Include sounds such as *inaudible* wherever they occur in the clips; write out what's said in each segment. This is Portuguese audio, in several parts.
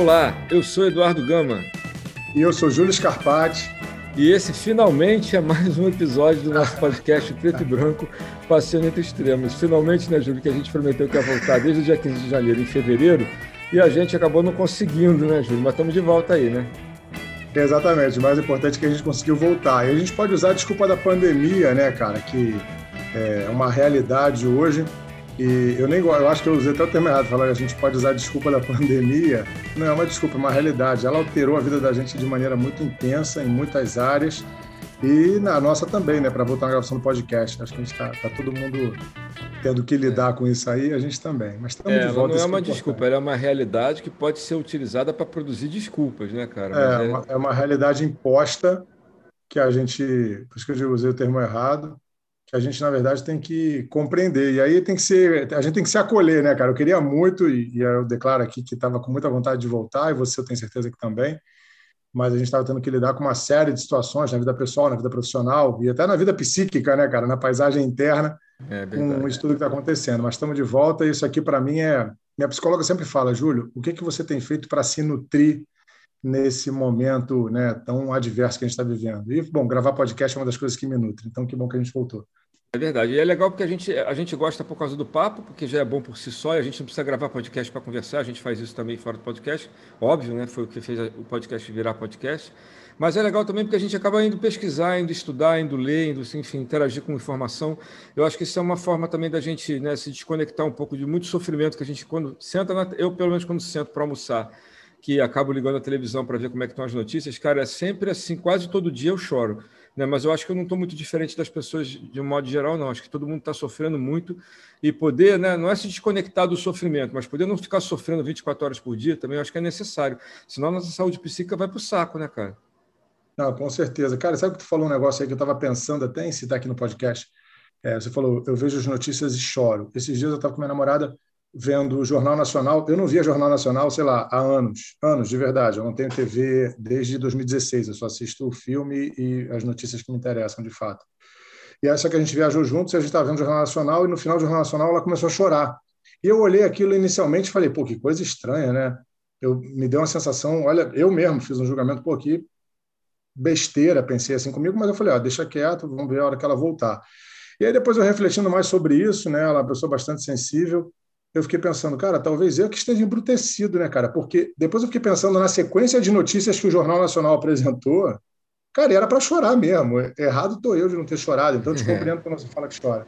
Olá, eu sou Eduardo Gama. E eu sou Júlio Scarpati. E esse finalmente é mais um episódio do nosso podcast Preto e Branco, Passeando entre Extremos. Finalmente, né, Júlio, que a gente prometeu que ia voltar desde o dia 15 de janeiro, em fevereiro, e a gente acabou não conseguindo, né, Júlio? Mas estamos de volta aí, né? Exatamente, o mais importante é que a gente conseguiu voltar. E a gente pode usar a desculpa da pandemia, né, cara, que é uma realidade hoje. E eu nem eu acho que eu usei até o termo errado, falar que a gente pode usar a desculpa da *laughs* pandemia. Não é uma desculpa, é uma realidade. Ela alterou a vida da gente de maneira muito intensa em muitas áreas e na nossa também, né? Para voltar à gravação do podcast. Acho que a gente está tá todo mundo tendo que lidar com isso aí, a gente também. Mas estamos é, de volta. Não é uma desculpa, ela é uma realidade que pode ser utilizada para produzir desculpas, né, cara? É, é... Uma, é uma realidade imposta que a gente, por isso que eu usei o termo errado, que a gente, na verdade, tem que compreender. E aí tem que ser, a gente tem que se acolher, né, cara? Eu queria muito, e, e eu declaro aqui que estava com muita vontade de voltar, e você eu tenho certeza que também, mas a gente estava tendo que lidar com uma série de situações na vida pessoal, na vida profissional, e até na vida psíquica, né, cara? Na paisagem interna, é com isso tudo que está acontecendo. Mas estamos de volta, e isso aqui, para mim, é. Minha psicóloga sempre fala, Júlio, o que, que você tem feito para se nutrir nesse momento né, tão adverso que a gente está vivendo. E, bom, gravar podcast é uma das coisas que me nutre, então que bom que a gente voltou. É verdade. E é legal porque a gente, a gente gosta por causa do papo, porque já é bom por si só, e a gente não precisa gravar podcast para conversar, a gente faz isso também fora do podcast. Óbvio, né? Foi o que fez o podcast virar podcast. Mas é legal também porque a gente acaba indo pesquisar, indo estudar, indo ler, indo, enfim, interagir com informação. Eu acho que isso é uma forma também da gente né, se desconectar um pouco de muito sofrimento que a gente, quando senta, na, eu pelo menos quando sento para almoçar, que acabo ligando a televisão para ver como é que estão as notícias, cara, é sempre assim, quase todo dia eu choro né? Mas eu acho que eu não estou muito diferente das pessoas de um modo geral, não. Acho que todo mundo está sofrendo muito e poder, né, não é se desconectar do sofrimento, mas poder não ficar sofrendo 24 horas por dia também acho que é necessário. Senão a nossa saúde psíquica vai para o saco, né, cara? Não, com certeza. Cara, sabe que tu falou um negócio aí que eu estava pensando até em citar aqui no podcast? É, você falou, eu vejo as notícias e choro. Esses dias eu estava com minha namorada vendo o Jornal Nacional. Eu não via Jornal Nacional, sei lá, há anos, anos de verdade. Eu não tenho TV desde 2016, eu só assisto o filme e as notícias que me interessam de fato. E essa que a gente viajou juntos, a gente estava vendo o Jornal Nacional e no final do Jornal Nacional ela começou a chorar. E eu olhei aquilo inicialmente e falei, pô, que coisa estranha, né? Eu me deu uma sensação, olha, eu mesmo fiz um julgamento, pô, que besteira, pensei assim comigo, mas eu falei, ó, deixa quieto, vamos ver a hora que ela voltar. E aí depois eu refletindo mais sobre isso, né, ela é uma pessoa bastante sensível, eu fiquei pensando, cara, talvez eu que esteja embrutecido, né, cara? Porque depois eu fiquei pensando na sequência de notícias que o Jornal Nacional apresentou. Cara, era para chorar mesmo. Errado estou eu de não ter chorado, então eu te compreendo quando você fala que chora.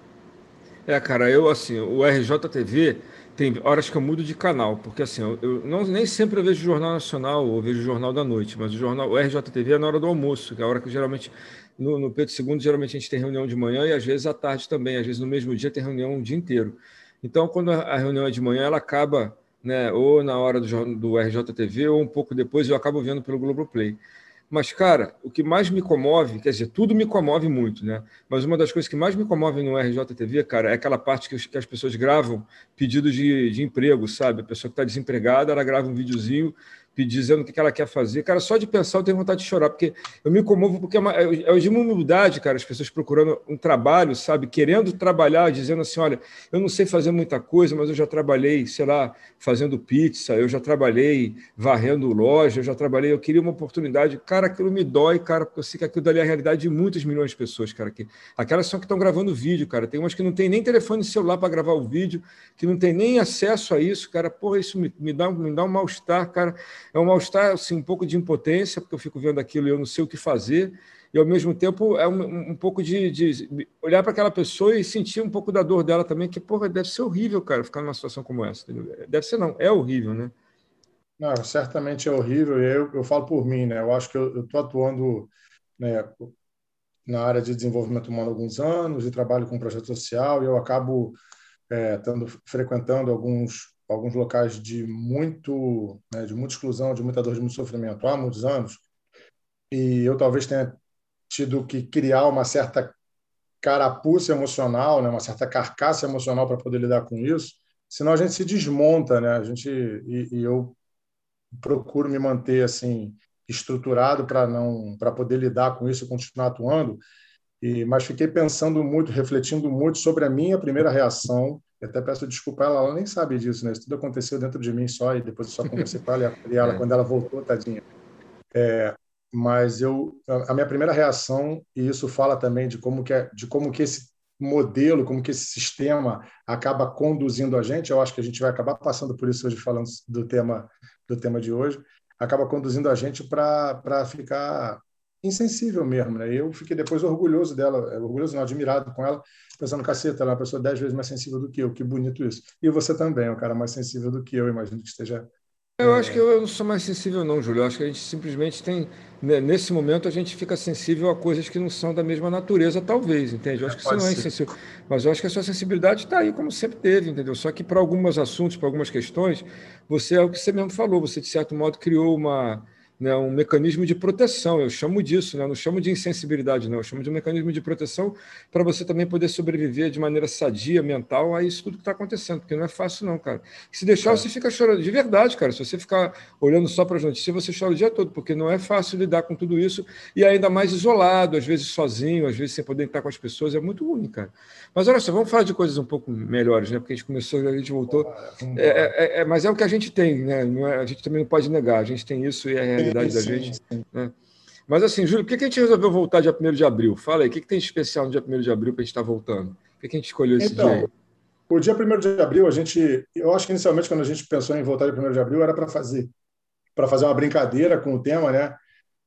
É, cara, eu, assim, o RJTV tem horas que eu mudo de canal, porque, assim, eu, eu não, nem sempre eu vejo o Jornal Nacional ou vejo o Jornal da Noite, mas o jornal, o RJTV é na hora do almoço, que é a hora que geralmente, no, no Pedro II, geralmente a gente tem reunião de manhã e às vezes à tarde também, às vezes no mesmo dia tem reunião o dia inteiro. Então, quando a reunião é de manhã, ela acaba né, ou na hora do, do RJTV ou um pouco depois, eu acabo vendo pelo Globoplay. Mas, cara, o que mais me comove, quer dizer, tudo me comove muito, né? Mas uma das coisas que mais me comove no RJTV, cara, é aquela parte que, que as pessoas gravam pedidos de, de emprego, sabe? A pessoa que está desempregada, ela grava um videozinho dizendo o que ela quer fazer. Cara, só de pensar eu tenho vontade de chorar, porque eu me comovo, porque é, uma, é, é de uma humildade, cara, as pessoas procurando um trabalho, sabe, querendo trabalhar, dizendo assim, olha, eu não sei fazer muita coisa, mas eu já trabalhei, sei lá, fazendo pizza, eu já trabalhei varrendo loja, eu já trabalhei, eu queria uma oportunidade. Cara, aquilo me dói, cara, porque eu sei que aquilo dali é a realidade de muitas milhões de pessoas, cara. Que, aquelas são que estão gravando vídeo, cara. Tem umas que não tem nem telefone celular para gravar o vídeo, que não tem nem acesso a isso, cara. Porra, isso me, me dá, me dá um mal-estar, cara é um mal-estar, assim, um pouco de impotência, porque eu fico vendo aquilo e eu não sei o que fazer, e ao mesmo tempo é um, um pouco de, de olhar para aquela pessoa e sentir um pouco da dor dela também, que, porra, deve ser horrível, cara, ficar numa situação como essa. Entendeu? Deve ser, não, é horrível, né? Não, certamente é horrível, e eu, eu falo por mim, né? Eu acho que eu estou atuando né, na área de desenvolvimento humano há alguns anos e trabalho com projeto social, e eu acabo é, tando, frequentando alguns alguns locais de muito, né, de muita exclusão, de muita dor, de muito sofrimento há muitos anos, e eu talvez tenha tido que criar uma certa carapuça emocional, né, uma certa carcaça emocional para poder lidar com isso, senão a gente se desmonta, né? A gente e, e eu procuro me manter assim estruturado para não para poder lidar com isso e continuar atuando. E mas fiquei pensando muito, refletindo muito sobre a minha primeira reação Eu até peço desculpa ela, ela nem sabe disso, né? Isso tudo aconteceu dentro de mim só, e depois eu só conversei com ela e ela, *laughs* é. quando ela voltou, tadinha. É, mas eu, a minha primeira reação, e isso fala também de como que, é, de como que esse modelo, como que esse sistema acaba conduzindo a gente, eu acho que a gente vai acabar passando por isso hoje falando do tema do tema de hoje, acaba conduzindo a gente para ficar insensível mesmo, né? Eu fiquei depois orgulhoso dela, orgulhoso não, admirado com ela, pensando, caceta, ela é uma pessoa dez vezes mais sensível do que eu, que bonito isso. E você também é um cara mais sensível do que eu, imagino que esteja eu acho que eu não sou mais sensível, não, Júlio. Eu acho que a gente simplesmente tem. Né, nesse momento, a gente fica sensível a coisas que não são da mesma natureza, talvez, entende? Eu acho que você não é insensível. Mas eu acho que a sua sensibilidade está aí, como sempre teve, entendeu? Só que para alguns assuntos, para algumas questões, você é o que você mesmo falou. Você, de certo modo, criou uma né, um mecanismo de proteção. Eu chamo disso, né? não chamo de insensibilidade, não. Eu chamo de um mecanismo de proteção para você também poder sobreviver de maneira sadia, mental, a isso tudo que está acontecendo, porque não é fácil, não, cara. Se deixar, é. você fica chorando. De verdade, cara. Se você ficar olhando só para as notícias, você chora o dia todo, porque não é fácil lidar com tudo isso e ainda mais isolado, às vezes sozinho, às vezes sem poder estar com as pessoas. É muito ruim, cara. Mas olha só, vamos falar de coisas um pouco melhores, né? Porque a gente começou, a gente voltou. É, é, é, mas é o que a gente tem, né? É, a gente também não pode negar. A gente tem isso e é sim, da gente. Né? Mas assim, Júlio, por que a gente resolveu voltar dia 1 de abril? Fala aí, o que, tem de especial no dia 1 de abril para a gente estar tá voltando? Por que a gente escolheu esse então, dia? O dia 1 de abril, a gente. Eu acho que inicialmente, quando a gente pensou em voltar dia 1 de abril, era para fazer para fazer uma brincadeira com o tema, né?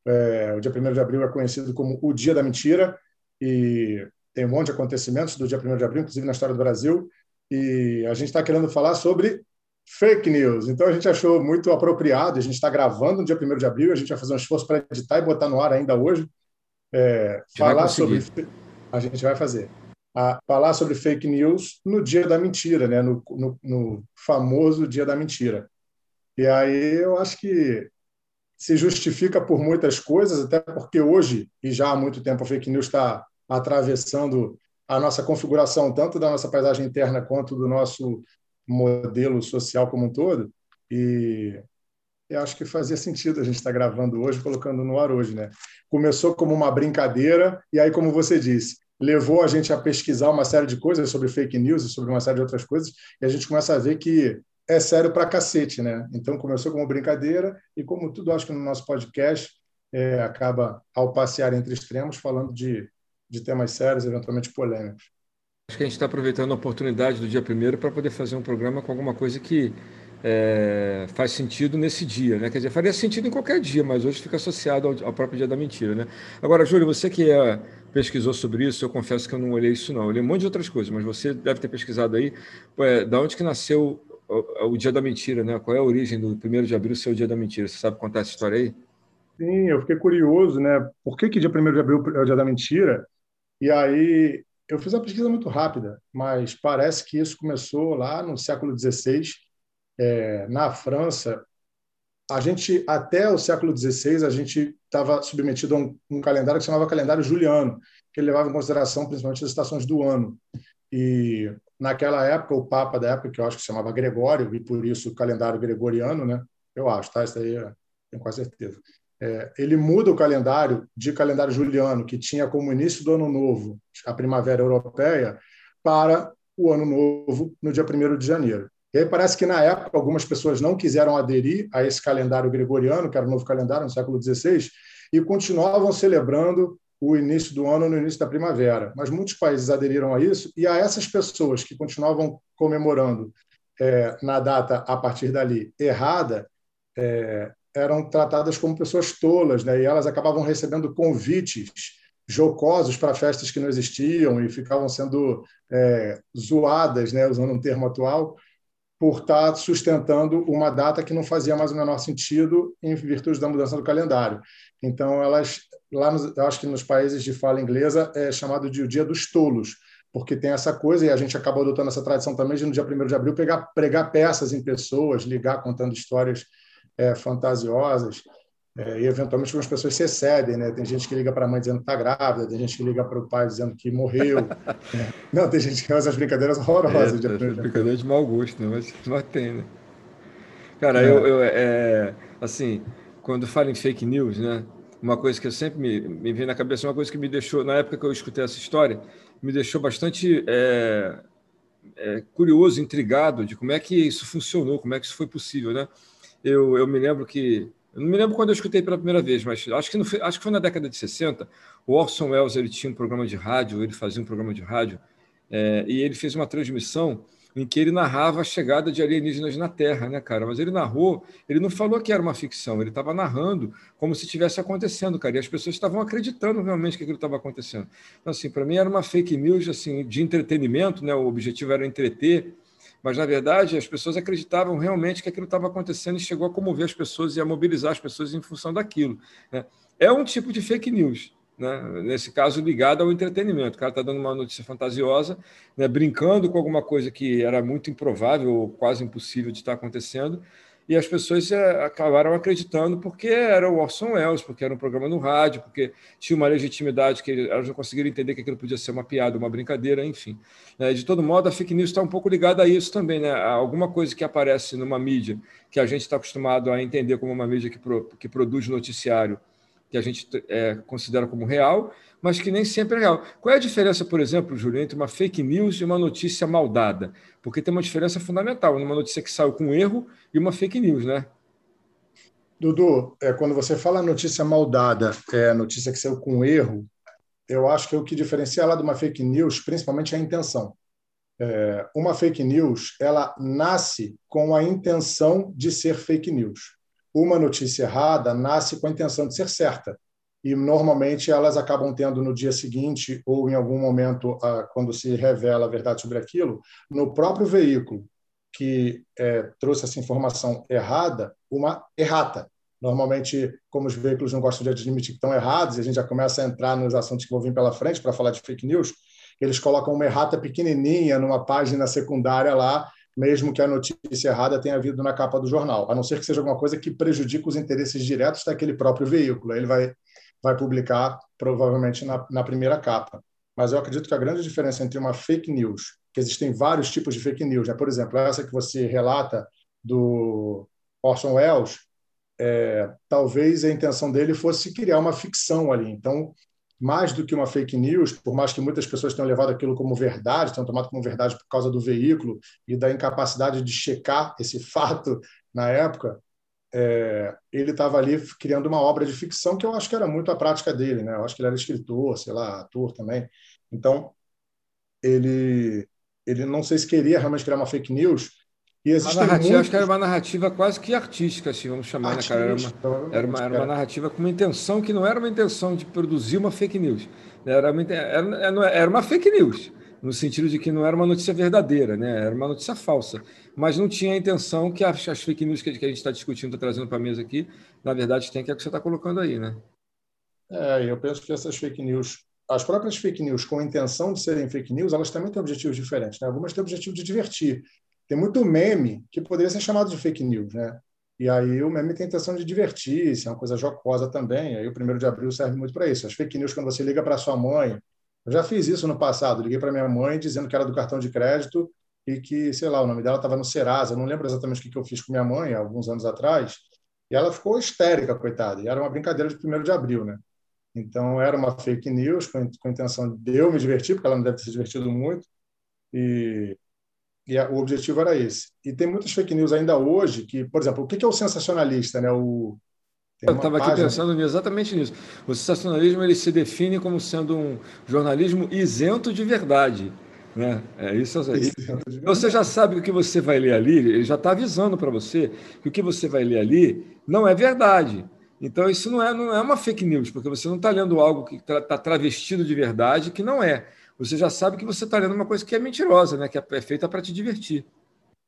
É, o dia 1 de abril é conhecido como o Dia da Mentira, e tem um monte de acontecimentos do dia 1 de abril, inclusive na história do Brasil, e a gente está querendo falar sobre fake news. Então a gente achou muito apropriado, a gente está gravando no dia 1 de abril, a gente vai fazer um esforço para editar e botar no ar ainda hoje. É, falar sobre. A gente vai fazer. A, falar sobre fake news no dia da mentira, né? no, no, no famoso dia da mentira. E aí eu acho que se justifica por muitas coisas, até porque hoje, e já há muito tempo, a fake news está atravessando a nossa configuração, tanto da nossa paisagem interna quanto do nosso modelo social como um todo. E eu acho que fazia sentido a gente estar gravando hoje, colocando no ar hoje, né? Começou como uma brincadeira e aí, como você disse, levou a gente a pesquisar uma série de coisas sobre fake news e sobre uma série de outras coisas e a gente começa a ver que é sério pra cacete, né? Então começou como brincadeira e como tudo acho que no nosso podcast é, acaba ao passear entre extremos falando de, de temas sérios, eventualmente polêmicos. Acho que a gente está aproveitando a oportunidade do dia primeiro para poder fazer um programa com alguma coisa que é, faz sentido nesse dia, né? Quer dizer, faria sentido em qualquer dia, mas hoje fica associado ao, ao próprio dia da mentira, né? Agora, Júlio, você que é, pesquisou sobre isso, eu confesso que eu não olhei isso não, eu olhei um monte de outras coisas, mas você deve ter pesquisado aí, é, da onde que nasceu o, o, dia da mentira, né? Qual é a origem do primeiro de abril ser o dia da mentira? Você sabe contar essa história aí? Sim, eu fiquei curioso, né? Por que que dia 1 de abril é o dia da mentira? E aí eu fiz uma pesquisa muito rápida, mas parece que isso começou lá no século XVI, é, na França. A gente, até o século XVI, a gente estava submetido a um, um, calendário que se chamava calendário juliano, que levava em consideração principalmente as estações do ano. E naquela época, o Papa da época, que eu acho que se chamava Gregório, e por isso o calendário gregoriano, né? eu acho, tá? Isso aí tenho quase certeza é, ele muda o calendário de calendário juliano, que tinha como início do ano novo a primavera europeia, para o ano novo no dia 1 de janeiro. E aí parece que, na época, algumas pessoas não quiseram aderir a esse calendário gregoriano, que era o novo calendário no século XVI, e continuavam celebrando o início do ano no início da primavera. Mas muitos países aderiram a isso, e a essas pessoas que continuavam comemorando é, na data a partir dali errada, é, eram tratadas como pessoas tolas, né? e elas acabavam recebendo convites jocosos para festas que não existiam e ficavam sendo é, zoadas, né? usando um termo atual, por estar sustentando uma data que não fazia mais o menor sentido em virtude da mudança do calendário. Então, elas, lá, nos, acho que nos países de fala inglesa, é chamado de o Dia dos Tolos, porque tem essa coisa, e a gente acabou adotando essa tradição também de, no dia 1 de abril, pegar, pregar peças em pessoas, ligar contando histórias é, fantasiosas, é, e eventualmente algumas pessoas se excedem, né? Tem gente que liga para a mãe dizendo que está grávida, tem gente que liga para o pai dizendo que morreu. *laughs* né? Não, tem gente que faz as brincadeiras horrorosas. É, de brincadeiras de mau gosto, né? mas, mas tem, né? Cara, é. eu, eu é, assim, quando falo em fake news, né? Uma coisa que eu sempre me, me vem na cabeça, uma coisa que me deixou, na época que eu escutei essa história, me deixou bastante é, é, curioso, intrigado de como é que isso funcionou, como é que isso foi possível, né? Eu, eu me lembro que eu não me lembro quando eu escutei pela primeira vez, mas acho que, foi, acho que foi na década de 60. O Orson Welles ele tinha um programa de rádio, ele fazia um programa de rádio, é, e ele fez uma transmissão em que ele narrava a chegada de alienígenas na Terra, né, cara? Mas ele narrou, ele não falou que era uma ficção, ele estava narrando como se estivesse acontecendo, cara. E as pessoas estavam acreditando realmente que aquilo estava acontecendo. Então, assim, para mim era uma fake news assim, de entretenimento, né? O objetivo era entreter, mas na verdade as pessoas acreditavam realmente que aquilo estava acontecendo e chegou a comover as pessoas e a mobilizar as pessoas em função daquilo. Né? É um tipo de fake news né? nesse caso ligado ao entretenimento. O cara está dando uma notícia fantasiosa, né? brincando com alguma coisa que era muito improvável ou quase impossível de estar acontecendo, e as pessoas é, acabaram acreditando porque era o Orson Welles, porque era um programa no rádio, porque tinha uma legitimidade que elas não conseguiram entender que aquilo podia ser uma piada, uma brincadeira, enfim. É, de todo modo, a fake news está um pouco ligada a isso também, né? Alguma coisa que aparece numa mídia que a gente está acostumado a entender como uma mídia que, pro, que produz noticiário, que a gente é, considera como real, mas que nem sempre é real. Qual é a diferença, por exemplo, Júlio, entre uma fake news e uma notícia maldada? Porque tem uma diferença fundamental, uma notícia que saiu com erro e uma fake news, né? Dudu, é, quando você fala notícia maldada, é notícia que saiu com erro, eu acho que o que diferencia ela de uma fake news, principalmente, é a intenção. É, uma fake news, ela nasce com a intenção de ser fake news uma notícia errada nasce com a intenção de ser certa. E normalmente elas acabam tendo no dia seguinte ou em algum momento, quando se revela a verdade sobre aquilo, no próprio veículo que é, trouxe essa informação errada, uma errata. Normalmente, como os veículos não gostam de admitir que estão errados, e a gente já começa a entrar nos assuntos que vão vir pela frente para falar de fake news, eles colocam uma errata pequenininha numa página secundária lá, mesmo que a notícia errada tenha vindo na capa do jornal, a não ser que seja alguma coisa que prejudique os interesses diretos daquele próprio veículo. Ele vai, vai publicar provavelmente na, na primeira capa. Mas eu acredito que a grande diferença entre uma fake news, que existem vários tipos de fake news, né? por exemplo, essa que você relata do Orson Welles, é, talvez a intenção dele fosse criar uma ficção ali. Então, mais do que uma fake news, por mais que muitas pessoas tenham levado aquilo como verdade, tenham tomado como verdade por causa do veículo e da incapacidade de checar esse *laughs* fato na época, é, ele estava ali criando uma obra de ficção que eu acho que era muito a prática dele, né? Eu acho que ele era escritor, sei lá, ator também. Então, ele ele não sei se queria realmente criar uma fake news, e a narrativa, muitos... acho que era uma narrativa quase que artística, assim, vamos chamar, Artista, né, cara? Era uma, era, uma, era uma narrativa com uma intenção que não era uma intenção de produzir uma fake news. Era uma, era, era uma fake news, no sentido de que não era uma notícia verdadeira, né? Era uma notícia falsa. Mas não tinha a intenção que as, as fake news que, a gente está discutindo, está trazendo para a mesa aqui, na verdade, tem que é o que você está colocando aí, né? É, eu penso que essas fake news as próprias fake news com a intenção de serem fake news, elas também têm objetivos diferentes. Né? Algumas têm o objetivo de divertir, tem muito meme que poderia ser chamado de fake news, né? E aí o meme tem a intenção de divertir, se é uma coisa jocosa também. Aí o primeiro de abril serve muito para isso. As fake news, quando você liga para sua mãe, eu já fiz isso no passado. Liguei para minha mãe dizendo que era do cartão de crédito e que, sei lá, o nome dela estava no Serasa. Eu não lembro exatamente o que eu fiz com minha mãe, alguns anos atrás. E ela ficou histérica, coitada. E era uma brincadeira de primeiro de abril, né? Então era uma fake news com, com a intenção de eu me divertir, porque ela não deve ter se divertido muito. E e o objetivo era esse. E tem muitas fake news ainda hoje que, por exemplo, o que é o sensacionalista? Né? O, eu estava aqui pensando exatamente nisso. O sensacionalismo ele se define como sendo um jornalismo isento de verdade. Né? É isso. Aí. Você já sabe o que você vai ler ali, ele já está avisando para você que o que você vai ler ali não é verdade. Então, isso não é, não é uma fake news, porque você não está lendo algo que está travestido de verdade, que não é você já sabe que você está lendo uma coisa que é mentirosa, né? que é feita para te divertir.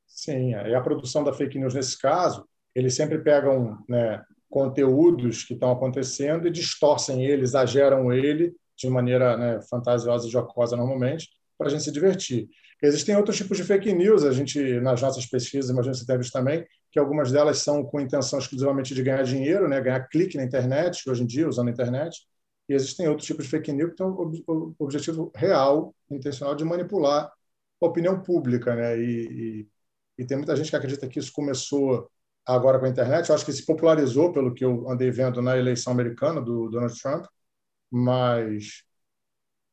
Sim, e a produção da fake news nesse caso, eles sempre pegam né, conteúdos que estão acontecendo e distorcem ele, exageram ele de maneira né, fantasiosa e jocosa normalmente, para a gente se divertir. Existem outros tipos de fake news, a gente, nas nossas pesquisas, imagino que você visto também, que algumas delas são com intenção exclusivamente de ganhar dinheiro, né, ganhar clique na internet, hoje em dia, usando a internet, e existem outros tipos de fake news que têm o objetivo real, intencional, de manipular a opinião pública. Né? E, e, e, tem muita gente que acredita que isso começou agora com a internet. Eu acho que se popularizou, pelo que eu andei vendo na eleição americana do Donald Trump, mas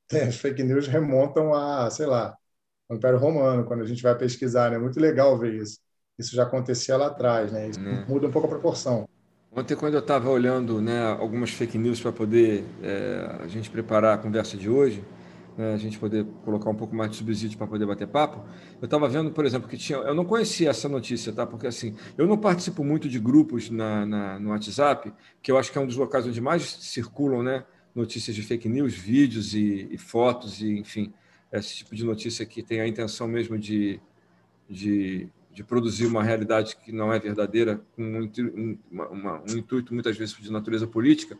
*laughs* as fake news remontam a, sei lá, o Império Romano, quando a gente vai pesquisar. É né? muito legal ver isso. Isso já acontecia lá atrás, né? Isso é. muda um pouco a proporção. Ontem, quando eu estava olhando né, algumas fake news para poder é, a gente preparar a conversa de hoje, né, a gente poder colocar um pouco mais de subsídio para poder bater papo, eu estava vendo, por exemplo, que tinha. Eu não conhecia essa notícia, tá? Porque assim, eu não participo muito de grupos na, na, no WhatsApp, que eu acho que é um dos locais onde mais circulam né, notícias de fake news, vídeos e, e fotos, e enfim, esse tipo de notícia que tem a intenção mesmo de, de, de produzir uma realidade que não é verdadeira, com um, uma, um intuito muitas vezes de natureza política.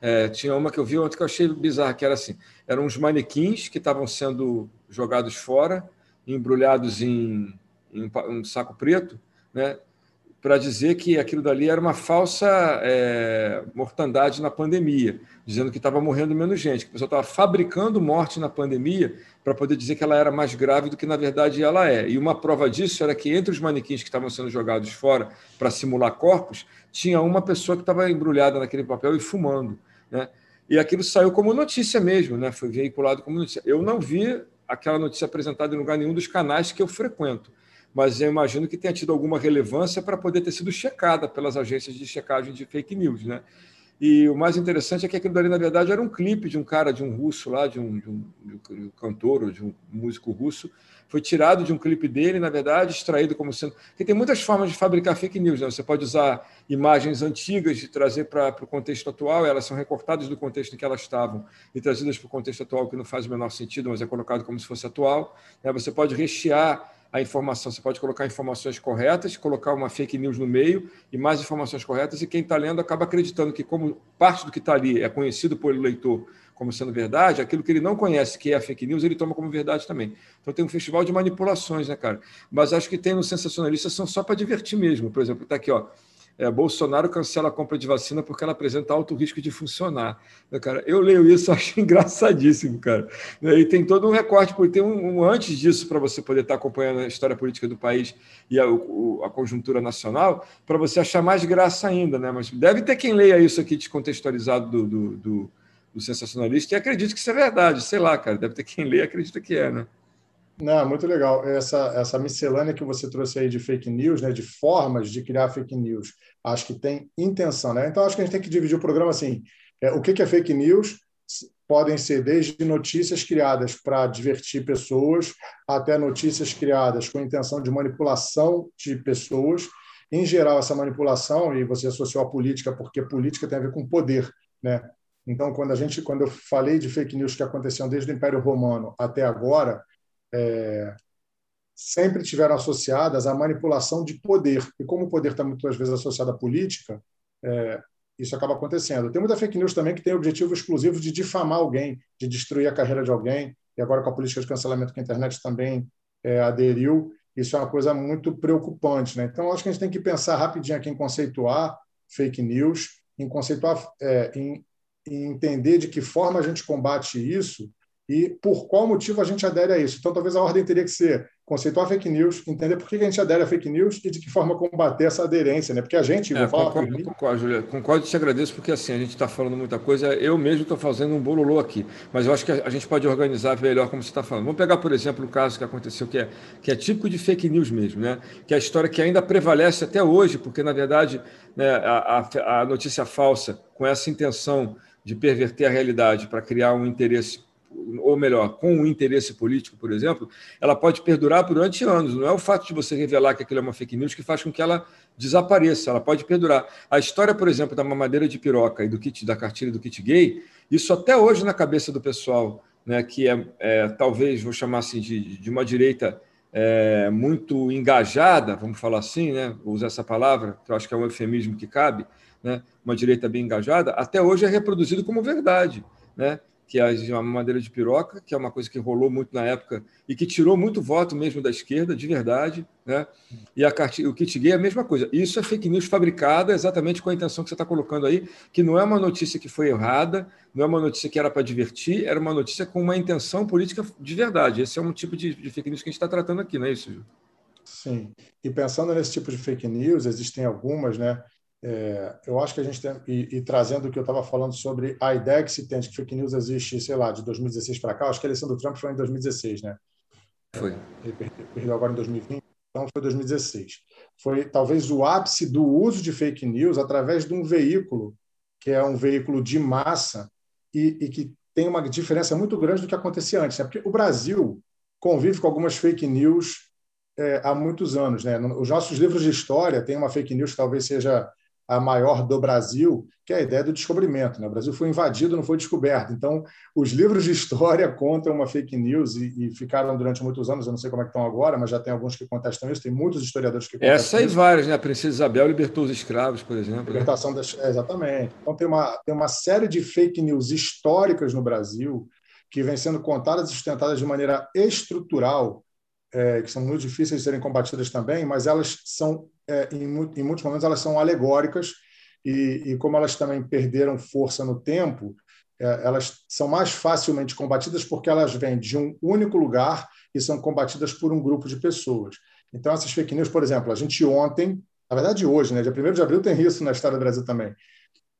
É, tinha uma que eu vi ontem que eu achei bizarra, que era assim: eram uns manequins que estavam sendo jogados fora, embrulhados em, em um saco preto, né, para dizer que aquilo dali era uma falsa é, mortandade na pandemia, dizendo que estava morrendo menos gente, que a pessoa estava fabricando morte na pandemia para poder dizer que ela era mais grave do que na verdade ela é. E uma prova disso era que entre os manequins que estavam sendo jogados fora para simular corpos, tinha uma pessoa que estava embrulhada naquele papel e fumando. Né? E aquilo saiu como notícia mesmo, né? foi veiculado como notícia. Eu não vi aquela notícia apresentada em lugar nenhum dos canais que eu frequento, mas eu imagino que tenha tido alguma relevância para poder ter sido checada pelas agências de checagem de fake news. Né? E o mais interessante é que aquilo dali, na verdade, era um clipe de um cara, de um russo lá, de um, de um, de um cantor ou de um músico russo, foi tirado de um clipe dele, na verdade, extraído como sendo. Porque tem muitas formas de fabricar fake news. Né? Você pode usar imagens antigas e trazer para o contexto atual, elas são recortadas do contexto em que elas estavam e trazidas para o contexto atual, que não faz o menor sentido, mas é colocado como se fosse atual. Né? Você pode rechear a informação, você pode colocar informações corretas, colocar uma fake news no meio e mais informações corretas, e quem está lendo acaba acreditando que, como parte do que está ali é conhecido pelo leitor como sendo verdade, aquilo que ele não conhece, que é a fake news, ele toma como verdade também. Então tem um festival de manipulações, né, cara? Mas acho que tem no sensacionalista são só para divertir mesmo. Por exemplo, está aqui, ó. É, Bolsonaro cancela a compra de vacina porque ela apresenta alto risco de funcionar. Né, cara, eu leio isso, *laughs* acho engraçadíssimo, cara. Né, e tem todo um recorte, porque tem um, um antes disso para você poder estar tá acompanhando a história política do país e a, o, a conjuntura nacional, para você achar mais graça ainda, né? Mas deve ter quem leia isso aqui descontextualizado do, do, do do sensacionalista e acredito que isso é verdade. Sei lá, cara, deve ter quem lê e acredita que é, né? Não, muito legal. Essa, essa miscelânea que você trouxe aí de fake news, né, de formas de criar fake news, acho que tem intenção. Né? Então, acho que a gente tem que dividir o programa assim. É, o que, é fake news? Podem ser desde notícias criadas para divertir pessoas, até notícias criadas com intenção de manipulação de pessoas. Em geral, essa manipulação, e você associou a política, porque política tem a ver com poder. Né? Então, quando a gente, quando eu falei de fake news que aconteciam desde o Império Romano até agora, é, sempre tiveram associadas à manipulação de poder. E como o poder está muitas vezes associado à política, é, isso acaba acontecendo. Tem muita fake news também que tem o objetivo exclusivo de difamar alguém, de destruir a carreira de alguém. E agora com a política de cancelamento que a internet também é, aderiu, isso é uma coisa muito preocupante. Né? Então, acho que a gente tem que pensar rapidinho aqui em conceituar fake news, em conceituar, é, em e entender de que forma a gente combate isso e por qual motivo a gente adere a isso. Então, talvez a ordem teria que ser conceituar fake news, entender por que a gente adere a fake news e de que forma combater essa aderência, né? Porque a gente, é, vou concordo, mim... concordo, Julia, concordo e te agradeço, porque assim, a gente está falando muita coisa, eu mesmo estou fazendo um bololô aqui, mas eu acho que a gente pode organizar melhor como você está falando. Vamos pegar, por exemplo, o caso que aconteceu, que é, que é típico de fake news mesmo, né? Que é a história que ainda prevalece até hoje, porque, na verdade, né, a, a, a notícia falsa, com essa intenção de perverter a realidade para criar um interesse, ou melhor, com um interesse político, por exemplo, ela pode perdurar durante anos. Não é o fato de você revelar que aquilo é uma fake news que faz com que ela desapareça. Ela pode perdurar. A história, por exemplo, da mamadeira de piroca e do kit da cartilha do kit gay, isso até hoje na cabeça do pessoal, né, que é, é talvez vou chamar assim de, de uma direita é, muito engajada, vamos falar assim, né, vou usar essa palavra, que eu acho que é um eufemismo que cabe né, uma direita bem engajada, até hoje é reproduzido como verdade, né? Que é uma madeira de piroca, que é uma coisa que rolou muito na época e que tirou muito voto mesmo da esquerda, de verdade. Né? E a o kit gay é a mesma coisa. Isso é fake news fabricada exatamente com a intenção que você está colocando aí, que não é uma notícia que foi errada, não é uma notícia que era para divertir, era uma notícia com uma intenção política de verdade. Esse é um tipo de, de fake news que a gente está tratando aqui, não é isso, Ju? Sim. E pensando nesse tipo de fake news, existem algumas, né? É, eu acho que a gente tem, e, e trazendo o que eu estava falando sobre a ideia que se tem de que fake news existe, sei lá, de 2016 para cá, acho que a eleição do Trump foi em 2016, né? Foi. Ele perdeu agora em 2020, então foi 2016. Foi talvez o ápice do uso de fake news através de um veículo, que é um veículo de massa e, e que tem uma diferença muito grande do que acontecia antes. Né? Porque o Brasil convive com algumas fake news é, há muitos anos. Né? Os nossos livros de história têm uma fake news que talvez seja a maior do Brasil, que é a ideia do descobrimento. Né? O Brasil foi invadido, não foi descoberto. Então, os livros de história *laughs* contam uma fake news e, e, ficaram durante muitos anos, eu não sei como é que estão agora, mas já tem alguns que contestam isso, tem muitos historiadores que contestam Essa e várias, né? A princesa Isabel libertou os escravos, por exemplo. Né? Libertação né? das... É, exatamente. Então, tem uma, tem uma série de fake news históricas no Brasil que vem sendo contadas e sustentadas de maneira estrutural, é, que são muito difíceis de serem combatidas também, mas elas são é, em, em, muitos momentos elas são alegóricas e, e, como elas também perderam força no tempo, é, elas são mais facilmente combatidas porque elas vêm de um único lugar e são combatidas por um grupo de pessoas. Então, essas fake news, por exemplo, a gente ontem, na verdade hoje, né, dia 1 de abril tem isso na história do Brasil também.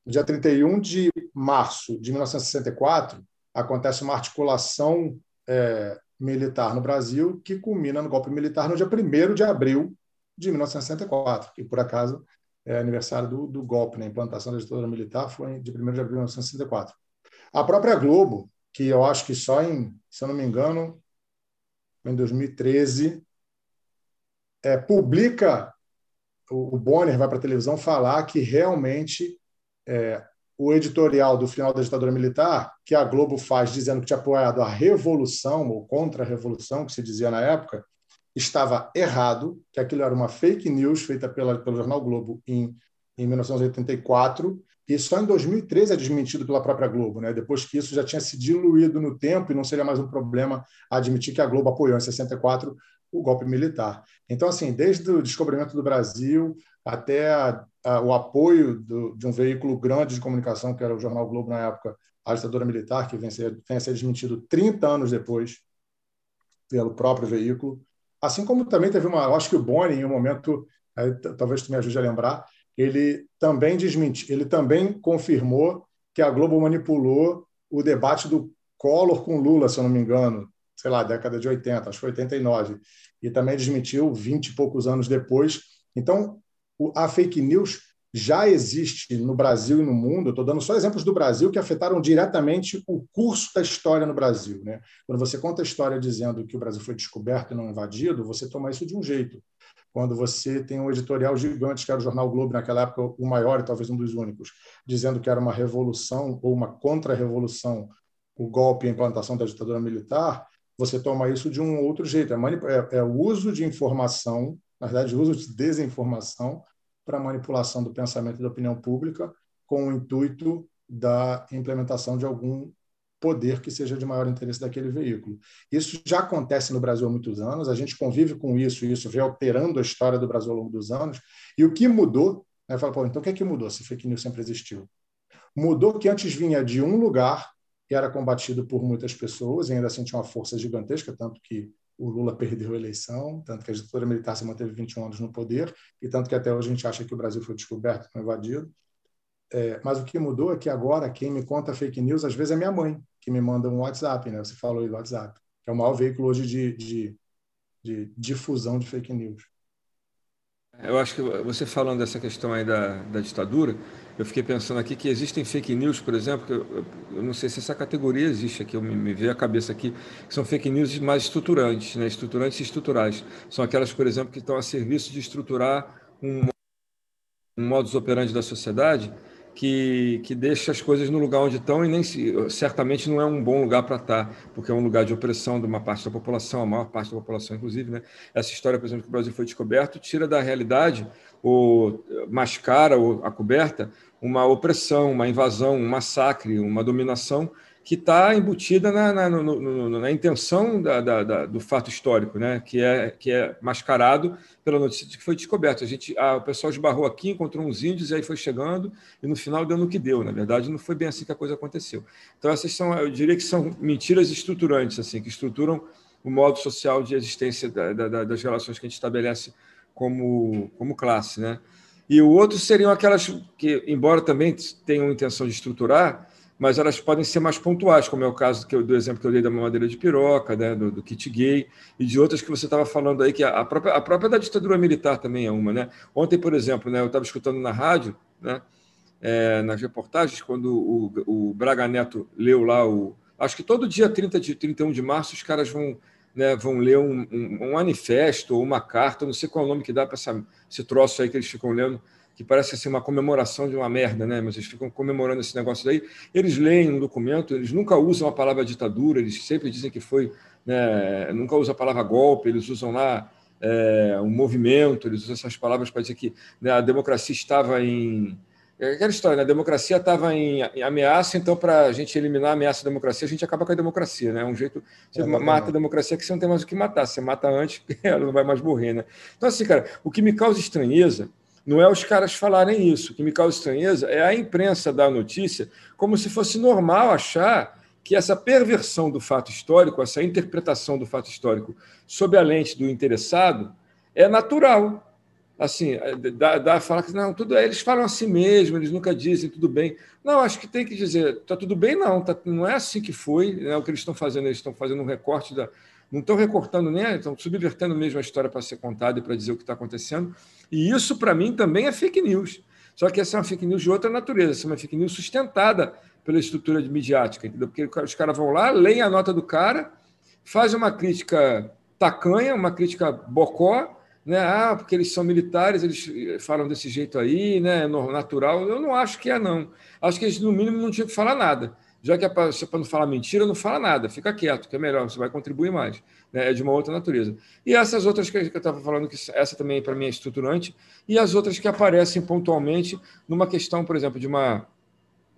Dia 31 de março de 1964, acontece uma articulação é, militar no Brasil que culmina no golpe militar no dia 1 de abril de 1964, que por acaso é aniversário do, do golpe, né? a implantação da ditadura militar foi de 1 de abril de 1964. A própria Globo, que eu acho que só em, se eu não me engano, em 2013, é, publica, o, o Bonner vai para a televisão falar que realmente é, o editorial do final da ditadura militar, que a Globo faz dizendo que tinha apoiado a revolução ou contra a revolução, que se dizia na época, estava errado, que aquilo era uma fake news feita pela, pelo jornal Globo em, em 1984, e só em 2013 é desmentido pela própria Globo, né? depois que isso já tinha se diluído no tempo e não seria mais um problema admitir que a Globo apoiou em 64 o golpe militar. Então, assim, desde o descobrimento do Brasil até a, a, o apoio do, de um veículo grande de comunicação, que era o Jornal Globo na época, a ditadura militar, que vem, ser, vem a ser desmentido 30 anos depois pelo próprio veículo, Assim como também teve uma, eu acho que o Boni, em um momento, aí, talvez tu me ajude a lembrar, ele também desmentiu, ele também confirmou que a Globo manipulou o debate do Collor com Lula, se eu não me engano, sei lá, década de 80, acho que foi 89, e também desmentiu 20 e poucos anos depois. Então, a fake news já existe no Brasil e no mundo. Estou dando só exemplos do Brasil que afetaram diretamente o curso da história no Brasil. Né? Quando você conta a história dizendo que o Brasil foi descoberto e não invadido, você toma isso de um jeito. Quando você tem um editorial gigante, que era o Jornal Globo, naquela época o maior e talvez um dos únicos, dizendo que era uma revolução ou uma contra-revolução o golpe e a implantação da ditadura militar, você toma isso de um outro jeito. É, é, é o uso de informação, na verdade, o uso de desinformação para manipulação do pensamento e da opinião pública com o intuito da implementação de algum poder que seja de maior interesse daquele veículo. Isso já acontece no Brasil há muitos anos, a gente convive com isso, e isso vem alterando a história do Brasil ao longo dos anos, e o que mudou, né, fala, Pô, então o que é que mudou se fake news sempre existiu? Mudou que antes vinha de um lugar e era combatido por muitas pessoas, e ainda assim tinha uma força gigantesca, tanto que o Lula perdeu a eleição, tanto que a ditadura militar se manteve 21 anos no poder, e tanto que até hoje a gente acha que o Brasil foi descoberto, foi invadido. É, mas o que mudou é que agora quem me conta fake news, às vezes, é minha mãe, que me manda um WhatsApp, né? Você falou aí do WhatsApp, que é o maior veículo hoje de, de, de difusão de fake news. Eu acho que você falando dessa questão aí da, da ditadura, eu fiquei pensando aqui que existem fake news, por exemplo, que eu, eu não sei se essa categoria existe aqui, eu me, me veio à cabeça aqui, que são fake news mais estruturantes, né? estruturantes e estruturais. São aquelas, por exemplo, que estão a serviço de estruturar um, um modus operandi da sociedade que, que deixa as coisas no lugar onde estão e nem certamente não é um bom lugar para estar, porque é um lugar de opressão de uma parte da população, a maior parte da população, inclusive. Né? Essa história, por exemplo, que o Brasil foi descoberto, tira da realidade, ou mascara ou a coberta, uma opressão, uma invasão, um massacre, uma dominação que está embutida na, na, no, no, na intenção da, da, da, do fato histórico, né? que, é, que é mascarado pela notícia de que foi descoberto. A gente, a, o pessoal esbarrou aqui, encontrou uns índios e aí foi chegando e no final deu no que deu. Na verdade, não foi bem assim que a coisa aconteceu. Então essas são, eu diria que são mentiras estruturantes, assim, que estruturam o modo social de existência das relações que a gente estabelece como, como classe, né? E o outro seriam aquelas que, embora também tenham intenção de estruturar, mas elas podem ser mais pontuais, como é o caso que do exemplo que eu dei da mamadeira de piroca, né, do, do kit gay, e de outras que você estava falando aí, que a própria, a própria da ditadura militar também é uma. Né? Ontem, por exemplo, né, eu estava escutando na rádio, né, é, nas reportagens, quando o, o Braga Neto leu lá o. Acho que todo dia 30 de 31 de março os caras vão, né, vão ler um, um, um manifesto ou uma carta, não sei qual é o nome que dá para esse troço aí que eles ficam lendo que parece assim uma comemoração de uma merda, né? Mas eles ficam comemorando esse negócio daí. Eles leem um documento, eles nunca usam a palavra ditadura, eles sempre dizem que foi, né? Nunca usam a palavra golpe, eles usam lá é, um movimento, eles usam essas palavras para dizer que né, a democracia estava em é aquela história, né? a democracia estava em, em, ameaça, então, para a gente eliminar a ameaça da democracia, a gente acaba com a democracia. Né? É um jeito. Você é, mata a democracia que você não tem mais o que matar, você mata antes, *laughs* ela não vai mais morrer. Né? Então, assim, cara, o que me causa estranheza não é os caras falarem isso. O que me causa estranheza é a imprensa dar notícia como se fosse normal achar que essa perversão do fato histórico, essa interpretação do fato histórico sob a lente do interessado, é natural. Assim, dá, dá falar que não, tudo eles falam assim mesmo, eles nunca dizem tudo bem. Não, acho que tem que dizer, está tudo bem, não, tá, não é assim que foi, né, o que eles estão fazendo, eles estão fazendo um recorte da, não estão recortando nem, estão subvertendo mesmo a história para ser contada e para dizer o que está acontecendo. E isso, para mim, também é fake news. Só que essa é uma fake news de outra natureza, essa é uma fake news sustentada pela estrutura midiática, entendeu? Porque os caras vão lá, leem a nota do cara, fazem uma crítica tacanha, uma crítica bocó, né? Ah, porque eles são militares, eles falam desse jeito aí, né? É natural. Eu não acho que é, não. Acho que eles, no mínimo, não tinham que falar nada já que é para não falar mentira, não fala nada, fica quieto, que é melhor, você vai contribuir mais. Né? É de uma outra natureza. E essas outras que eu estava falando, que essa também para mim é estruturante, e as outras que aparecem pontualmente numa questão, por exemplo, de uma.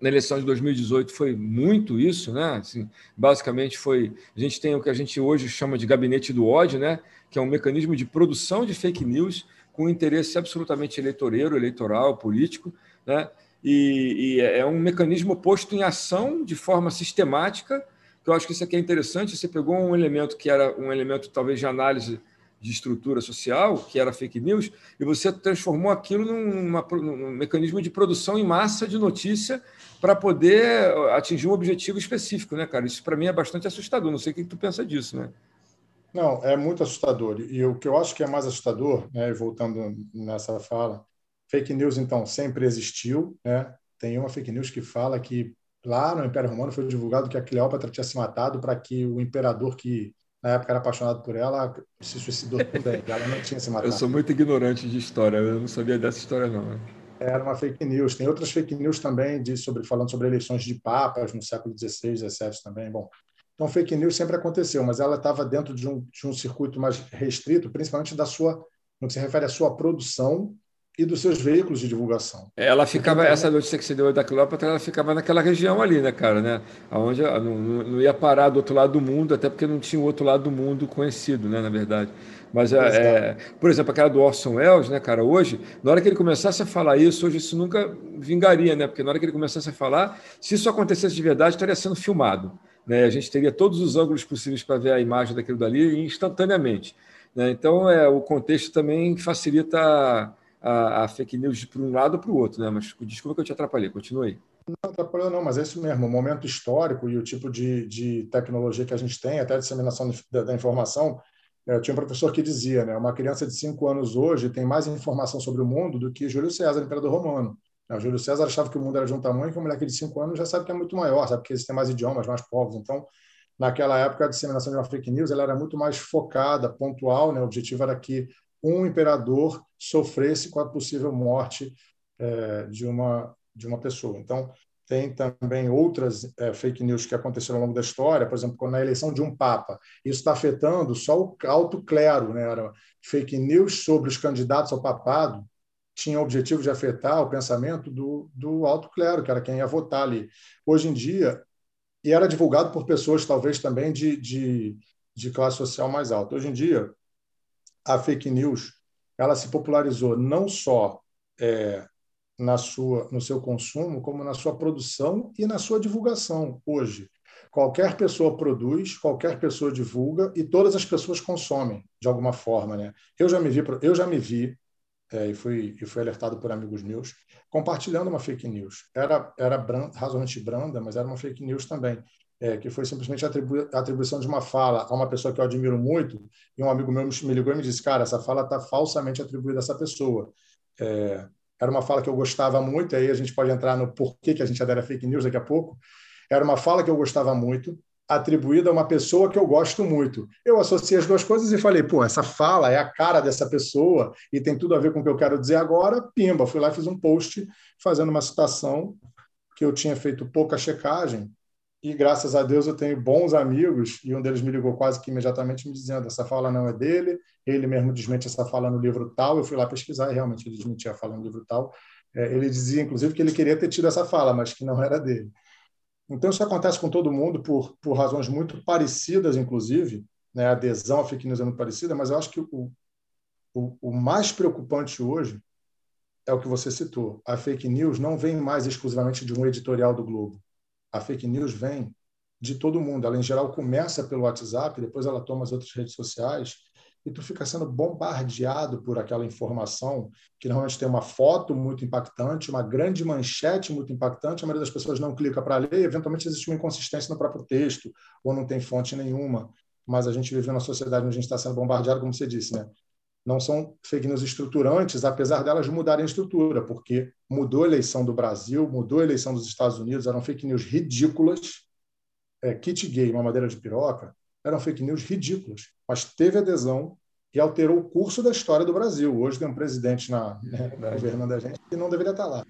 Na eleição de 2018 foi muito isso, né? Assim, basicamente foi. A gente tem o que a gente hoje chama de gabinete do ódio, né? Que é um mecanismo de produção de fake news com interesse absolutamente eleitoreiro, eleitoral, político, né? E, e, é um mecanismo posto em ação de forma sistemática, que eu acho que isso aqui é interessante. Você pegou um elemento que era um elemento talvez de análise de estrutura social, que era fake news, e você transformou aquilo numa, num mecanismo de produção em massa de notícia para poder atingir um objetivo específico, né, cara? Isso para mim é bastante assustador. Não sei o que tu pensa disso, né? Não, é muito assustador. E o que eu acho que é mais assustador, né, voltando nessa fala, Fake news, então, sempre existiu. Né? Tem uma fake news que fala que lá no Império Romano foi divulgado que a Cleópatra tinha se matado para que o imperador que na época era apaixonado por ela se suicidou também. Ela não tinha se *laughs* matado. Eu sou muito ignorante de história, eu não sabia dessa história não. Né? Era uma fake news. Tem outras fake news também de sobre falando sobre eleições de papas no século XVI, XVII também. Bom, então fake news sempre aconteceu, mas ela estava dentro de um, de um circuito mais restrito, principalmente da sua no que se refere à sua produção e dos seus veículos de divulgação. Ela ficava, essa notícia que você deu da Cleópatra, ela ficava naquela região ali, né, cara, né? Onde não, não, ia parar do outro lado do mundo, até porque não tinha o outro lado do mundo conhecido, né, na verdade. Mas, é, é, por exemplo, aquela do Orson Welles, né, cara, hoje, na hora que ele começasse a falar isso, hoje isso nunca vingaria, né? Porque na hora que ele começasse a falar, se isso acontecesse de verdade, estaria sendo filmado. Né? A gente teria todos os ângulos possíveis para ver a imagem daquilo dali instantaneamente. Né? Então, é, o contexto também facilita a, a fake news para um lado ou para o outro, né? Mas desculpa que eu te atrapalhei, continue. Não atrapalhou, não, mas é isso mesmo. O momento histórico e o tipo de, de tecnologia que a gente tem, até a disseminação da, da informação. Eu é, tinha um professor que dizia, né? Uma criança de cinco anos hoje tem mais informação sobre o mundo do que Júlio César, imperador romano. O Júlio César achava que o mundo era de um tamanho que um moleque de cinco anos já sabe que é muito maior, sabe que existem mais idiomas, mais povos. Então, naquela época, a disseminação de uma fake news ela era muito mais focada, pontual. Né? O objetivo era que um imperador sofresse com a possível morte é, de uma de uma pessoa. Então tem também outras é, fake news que aconteceram ao longo da história, por exemplo, na eleição de um papa. Isso está afetando só o alto clero, né? Era fake news sobre os candidatos ao papado tinha o objetivo de afetar o pensamento do, do alto clero, que era quem ia votar ali. Hoje em dia, e era divulgado por pessoas talvez também de, de, de classe social mais alta. Hoje em dia, a fake news ela se popularizou não só é, na sua, no seu consumo, como na sua produção e na sua divulgação. Hoje, qualquer pessoa produz, qualquer pessoa divulga e todas as pessoas consomem de alguma forma, né? Eu já me vi, eu já me vi é, e, fui, e fui alertado por amigos meus, compartilhando uma fake news. Era, era brand, razoavelmente branda, mas era uma fake news também, é, que foi simplesmente a atribu atribuição de uma fala a uma pessoa que eu admiro muito, e um amigo meu me ligou e me disse, cara, essa fala está falsamente atribuída a essa pessoa. É, era uma fala que eu gostava muito, aí a gente pode entrar no porquê que a gente adere a fake news daqui a pouco. Era uma fala que eu gostava muito, atribuída a uma pessoa que eu gosto muito. Eu associei as duas coisas e falei, pô, essa fala é a cara dessa pessoa e tem tudo a ver com o que eu quero dizer agora. Pimba, fui lá e fiz um post fazendo uma citação que eu tinha feito pouca checagem e graças a Deus eu tenho bons amigos e um deles me ligou quase que imediatamente me dizendo essa fala não é dele, ele mesmo desmente essa fala no livro tal, eu fui lá pesquisar e realmente ele desmentia a fala no livro tal. É, ele dizia, inclusive, que ele queria ter tido essa fala, mas que não era dele. Então, isso acontece com todo mundo por, por razões muito parecidas, inclusive. Né? A adesão à fake news é muito parecida, mas eu acho que o, o, o mais preocupante hoje é o que você citou. A fake news não vem mais exclusivamente de um editorial do Globo. A fake news vem de todo mundo. Ela, em geral, começa pelo WhatsApp, depois ela toma as outras redes sociais e tu fica sendo bombardeado por aquela informação que normalmente tem uma foto muito impactante, uma grande manchete muito impactante, a maioria das pessoas não clica para ler, eventualmente existe uma inconsistência no próprio texto, ou não tem fonte nenhuma, mas a gente vive numa sociedade onde a gente está sendo bombardeado, como você disse, né? Não são fake news estruturantes, apesar delas mudarem a estrutura, porque mudou a eleição do Brasil, mudou a eleição dos Estados Unidos, eram fake news ridículas, é, kit gay, uma madeira de piroca, eram fake news ridículas, mas teve adesão e alterou o curso da história do Brasil. Hoje tem um presidente na, né, governando a gente que não deveria estar lá.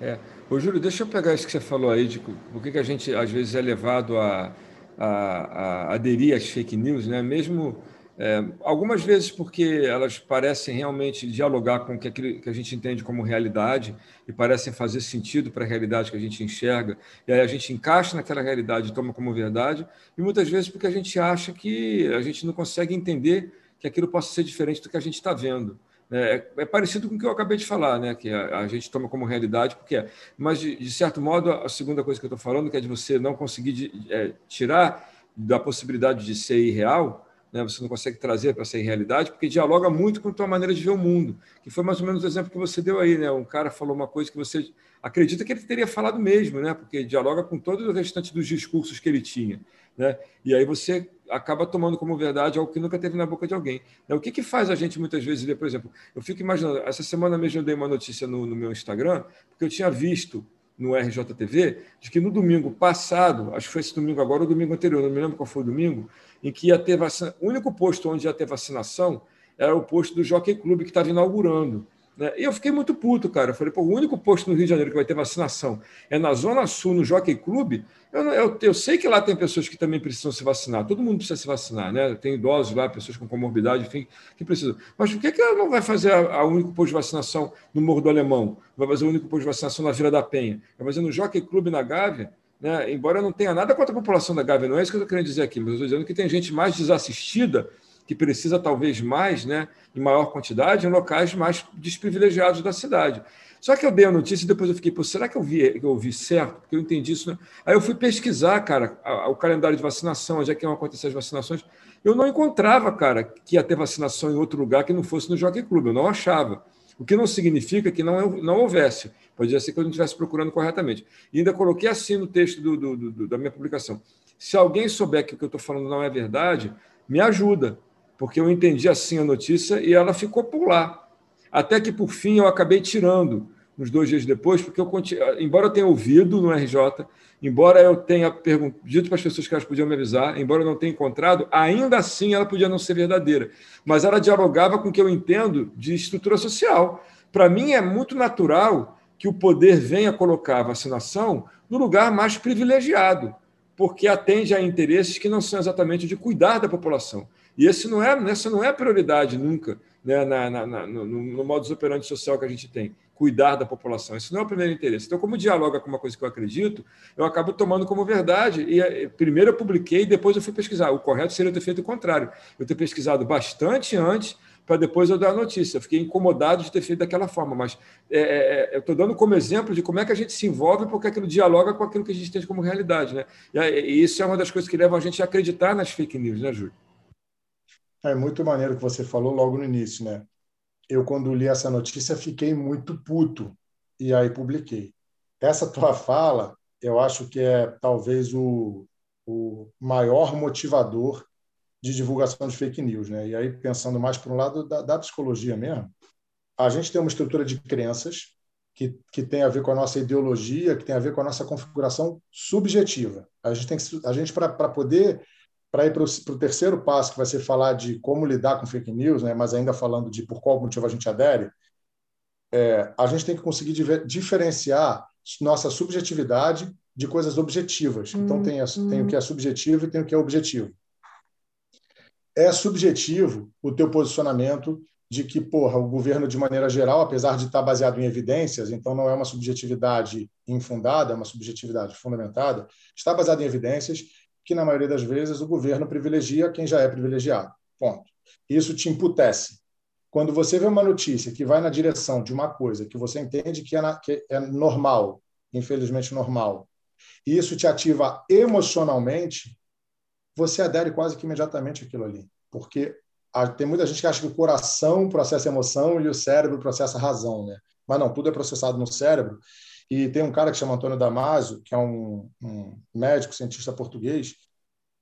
É. Ô, Júlio, deixa eu pegar isso que você falou aí, de por que a gente às vezes é levado a, a, a aderir às fake news, né? mesmo é, algumas vezes porque elas parecem realmente dialogar com o que, que a gente entende como realidade e parecem fazer sentido para a realidade que a gente enxerga, e aí a gente encaixa naquela realidade e toma como verdade, e muitas vezes porque a gente acha que a gente não consegue entender que aquilo possa ser diferente do que a gente está vendo. É, é, parecido com o que eu acabei de falar, né? que a, a gente toma como realidade, porque é. Mas, de, de, certo modo, a segunda coisa que eu estou falando, que é de você não conseguir de, é, tirar da possibilidade de ser irreal, né? você não consegue trazer para ser realidade, porque dialoga muito com a tua maneira de ver o mundo, que foi mais ou menos o exemplo que você deu aí, né? Um cara falou uma coisa que você acredita que ele teria falado mesmo, né? Porque dialoga com todo o restante dos discursos que ele tinha, né? E aí você acaba tomando como verdade algo que nunca teve na boca de alguém. Né? O que, que faz a gente muitas vezes ler, por exemplo, eu fico imaginando, essa semana mesmo eu dei uma notícia no, no meu Instagram, porque eu tinha visto no RJTV, de que no domingo passado, acho que foi esse domingo agora, ou domingo anterior, não me lembro qual foi o domingo, em que ia ter vacina, o único posto onde ia ter vacinação era o posto do Jockey Club que estava inaugurando. Né? E eu fiquei muito puto, cara. Eu falei, pô, o único posto no Rio de Janeiro que vai ter vacinação é na Zona Sul, no Jockey Club. Eu, eu, eu sei que lá tem pessoas que também precisam se vacinar. Todo mundo precisa se vacinar, né? Tem idosos lá, pessoas com comorbidade, enfim, que precisam. Mas por que, que ela não vai fazer a, único posto de vacinação no Morro do Alemão? Vai fazer o único posto de vacinação na Vila da Penha? Vai fazer no Jockey Club na Gávea? Né? Embora eu não tenha nada contra a população da Gávea, não é isso que eu estou querendo dizer aqui, mas eu estou dizendo que tem gente mais desassistida que precisa talvez mais, né, em maior quantidade, em locais mais desprivilegiados da cidade. Só que eu dei a notícia e depois eu fiquei, será que eu vi, eu vi certo? Porque eu entendi isso. Né? Aí eu fui pesquisar, cara, o calendário de vacinação, onde é que iam acontecer as vacinações. Eu não encontrava, cara, que ia ter vacinação em outro lugar que não fosse no Jockey Club. Eu não achava. O que não significa que não, não houvesse. Podia ser que eu não estivesse procurando corretamente. E ainda coloquei assim no texto do, do, do, da minha publicação. Se alguém souber que o que eu estou falando não é verdade, me ajuda porque eu entendi assim a notícia e ela ficou por lá. Até que, por fim, eu acabei tirando uns dois dias depois, porque eu, embora eu tenha ouvido no RJ, embora eu tenha dito para as pessoas que elas podiam me avisar, embora eu não tenha encontrado, ainda assim ela podia não ser verdadeira. Mas ela dialogava com o que eu entendo de estrutura social. Para mim, é muito natural que o poder venha colocar a vacinação no lugar mais privilegiado, porque atende a interesses que não são exatamente de cuidar da população. E esse não é, essa não é prioridade nunca né, na, na, na, no, no modus operandi social que a gente tem, cuidar da população. Esse não é o primeiro interesse. Então, como dialoga com uma coisa que eu acredito, eu acabo tomando como verdade. E eh, primeiro eu publiquei, depois eu fui pesquisar. O correto seria eu ter feito o contrário. Eu ter pesquisado bastante antes para depois eu dar a notícia. Eu fiquei incomodado de ter feito daquela forma, mas é, é, eu estou dando como exemplo de como é que a gente se envolve porque aquilo dialoga com aquilo que a gente tem como realidade. Né? E, e isso é uma das coisas que levam a gente a acreditar nas fake news, né, Júlio? É muito maneiro que você falou logo no início, né? eu, quando li essa notícia, fiquei muito puto e aí publiquei. Essa *laughs* tua fala, eu acho que é talvez o, o maior motivador de divulgação de fake news. Né? E aí, pensando mais por um lado da, da psicologia mesmo, a gente tem uma estrutura de crenças que, que tem a ver com a nossa ideologia, que tem a ver com a nossa configuração subjetiva. A gente tem que, a gente para poder para ir para o terceiro passo, que vai ser falar de como lidar com fake news, né, mas ainda falando de por qual motivo a gente adere, é, a gente tem que conseguir diferenciar nossa subjetividade de coisas objetivas. Hum, então, tem, a, hum. tem o que é subjetivo e tem o que é objetivo. É subjetivo o teu posicionamento de que, porra, o governo, de maneira geral, apesar de estar baseado em evidências, então não é uma subjetividade infundada, é uma subjetividade fundamentada, está baseado em evidências que, na maioria das vezes, o governo privilegia quem já é privilegiado. Ponto. Isso te imputece. Quando você vê uma notícia que vai na direção de uma coisa que você entende que é, na, que é normal, infelizmente normal, e isso te ativa emocionalmente, você adere quase que imediatamente aquilo ali. Porque tem muita gente que acha que o coração processa emoção e o cérebro processa razão, né? Mas não, tudo é processado no cérebro e tem um cara que chama Antônio Damasio, que é um, um médico, cientista português,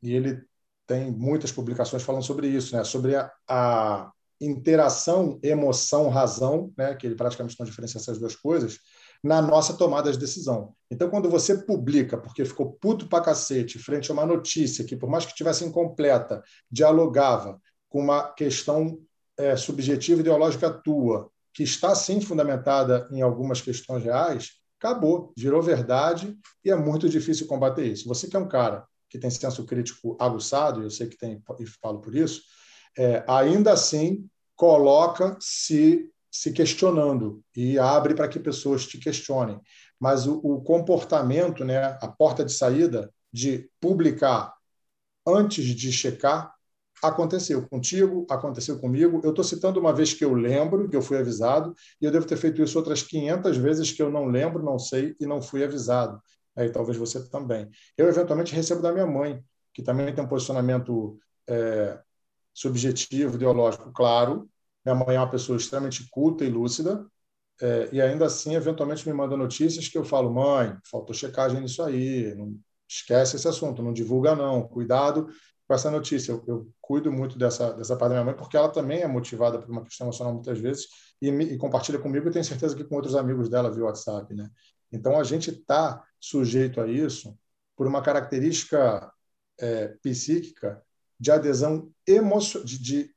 e ele tem muitas publicações falando sobre isso, né? sobre a, a interação emoção-razão, né? que ele praticamente não diferencia essas duas coisas, na nossa tomada de decisão. Então, quando você publica, porque ficou puto pra cacete, frente a uma notícia que, por mais que tivesse incompleta, dialogava com uma questão é, subjetiva ideológica tua, que está sim fundamentada em algumas questões reais, acabou, virou verdade e é muito difícil combater isso. Você que é um cara que tem senso crítico aguçado, eu sei que tem e falo por isso, é, ainda assim coloca se se questionando e abre para que pessoas te questionem. Mas o, o comportamento, né, a porta de saída de publicar antes de checar Aconteceu contigo, aconteceu comigo. Eu estou citando uma vez que eu lembro, que eu fui avisado, e eu devo ter feito isso outras 500 vezes que eu não lembro, não sei e não fui avisado. Aí talvez você também. Eu, eventualmente, recebo da minha mãe, que também tem um posicionamento é, subjetivo, ideológico claro. Minha mãe é uma pessoa extremamente culta e lúcida, é, e ainda assim, eventualmente, me manda notícias que eu falo: mãe, faltou checagem nisso aí, não esquece esse assunto, não divulga, não, cuidado com essa notícia. Eu, eu, cuido muito dessa, dessa parte da minha mãe, porque ela também é motivada por uma questão emocional muitas vezes e, me, e compartilha comigo e tenho certeza que com outros amigos dela via WhatsApp. Né? Então, a gente está sujeito a isso por uma característica é, psíquica de adesão emocional. De, de,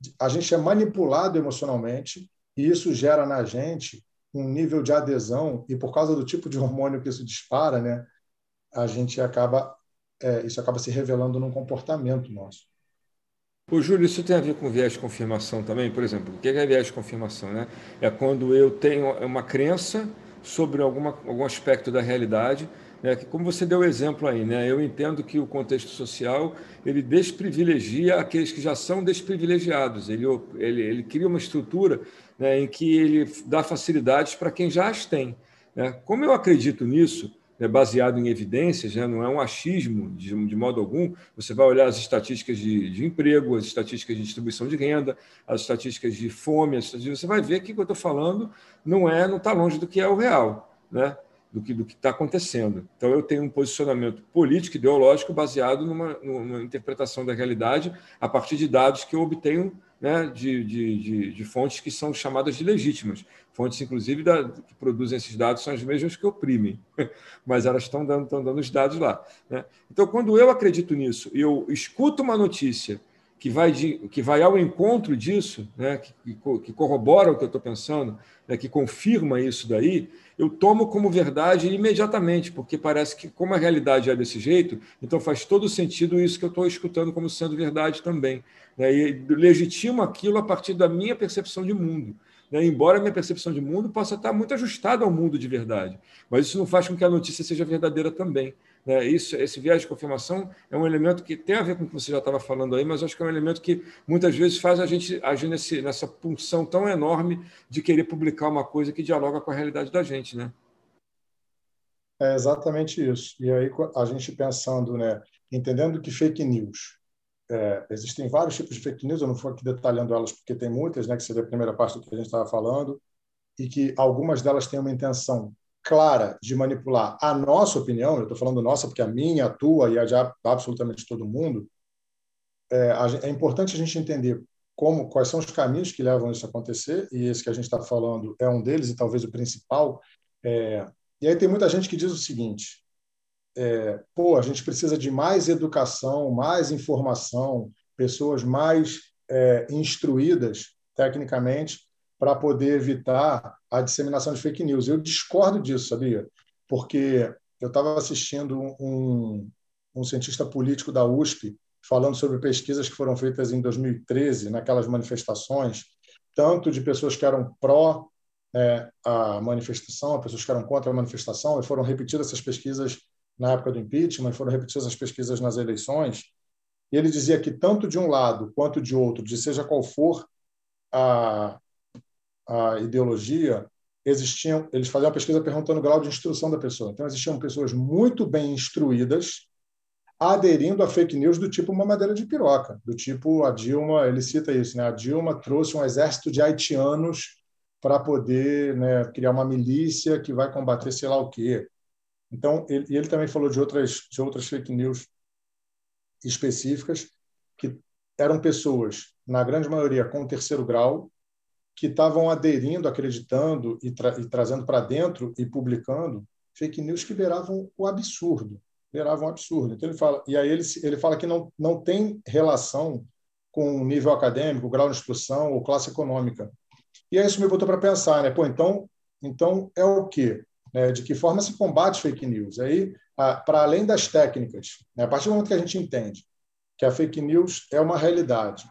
de, a gente é manipulado emocionalmente e isso gera na gente um nível de adesão e por causa do tipo de hormônio que isso dispara, né, a gente acaba é, isso acaba se revelando num comportamento nosso. O Júlio, isso tem a ver com viés de confirmação também? Por exemplo, o que é viés de confirmação? Né? É quando eu tenho uma crença sobre alguma, algum aspecto da realidade, né? como você deu o exemplo aí, né? eu entendo que o contexto social ele desprivilegia aqueles que já são desprivilegiados, ele, ele, ele cria uma estrutura né, em que ele dá facilidades para quem já as tem. Né? Como eu acredito nisso, é baseado em evidências, né? não é um achismo de, de, modo algum. Você vai olhar as estatísticas de, de, emprego, as estatísticas de distribuição de renda, as estatísticas de fome, estatísticas, você vai ver que o que eu estou falando não é, não está longe do que é o real, né? do que do que está acontecendo. Então eu tenho um posicionamento político ideológico baseado numa, numa interpretação da realidade a partir de dados que eu obtenho né, de, de, de, de, fontes que são chamadas de legítimas. Fontes, inclusive, da, que produzem esses dados são as mesmas que oprimem, *laughs* mas elas estão dando, estão dando os dados lá. Né? Então, quando eu acredito nisso, eu escuto uma notícia que vai, de, que vai ao encontro disso, né, que, que corrobora o que eu estou pensando, né, que confirma isso daí, eu tomo como verdade imediatamente, porque parece que, como a realidade é desse jeito, então faz todo sentido isso que eu estou escutando como sendo verdade também. Né, e legitimo aquilo a partir da minha percepção de mundo. Né, embora a minha percepção de mundo possa estar muito ajustada ao mundo de verdade, mas isso não faz com que a notícia seja verdadeira também. Né? Isso, esse viés de confirmação é um elemento que tem a ver com o que você já estava falando aí, mas acho que é um elemento que muitas vezes faz a gente agir nesse, nessa punção tão enorme de querer publicar uma coisa que dialoga com a realidade da gente, né? É exatamente isso. E aí a gente pensando, né, entendendo que fake news é, existem vários tipos de fake news, eu não vou aqui detalhando elas porque tem muitas, né, que seria a primeira parte do que a gente estava falando, e que algumas delas têm uma intenção clara de manipular a nossa opinião, eu estou falando nossa porque a minha, a tua e a de absolutamente todo mundo, é, é importante a gente entender como quais são os caminhos que levam isso a acontecer, e esse que a gente está falando é um deles, e talvez o principal. É, e aí tem muita gente que diz o seguinte: é, pô, a gente precisa de mais educação, mais informação, pessoas mais é, instruídas tecnicamente para poder evitar a disseminação de fake news. Eu discordo disso, sabia? Porque eu estava assistindo um, um cientista político da USP falando sobre pesquisas que foram feitas em 2013, naquelas manifestações, tanto de pessoas que eram pró é, a manifestação, pessoas que eram contra a manifestação, e foram repetidas essas pesquisas na época do impeachment, foram repetidas as pesquisas nas eleições. E ele dizia que tanto de um lado quanto de outro, de seja qual for a, a ideologia, existiam, eles faziam a pesquisa perguntando o grau de instrução da pessoa. Então existiam pessoas muito bem instruídas aderindo a fake news do tipo uma madeira de piroca, do tipo a Dilma, ele cita isso, né? A Dilma trouxe um exército de haitianos para poder né, criar uma milícia que vai combater sei lá o quê. Então, ele, ele também falou de outras, de outras fake news específicas que eram pessoas, na grande maioria, com terceiro grau, que estavam aderindo, acreditando e, tra e trazendo para dentro e publicando fake news que beiravam o absurdo beirava um absurdo. Então ele fala, e aí ele, ele fala que não, não tem relação com nível acadêmico, grau de instrução ou classe econômica. E aí isso me botou para pensar, né? Pô, então, então é o quê? Né? De que forma se combate fake news? Aí, para além das técnicas, né? a partir do momento que a gente entende que a fake news é uma realidade,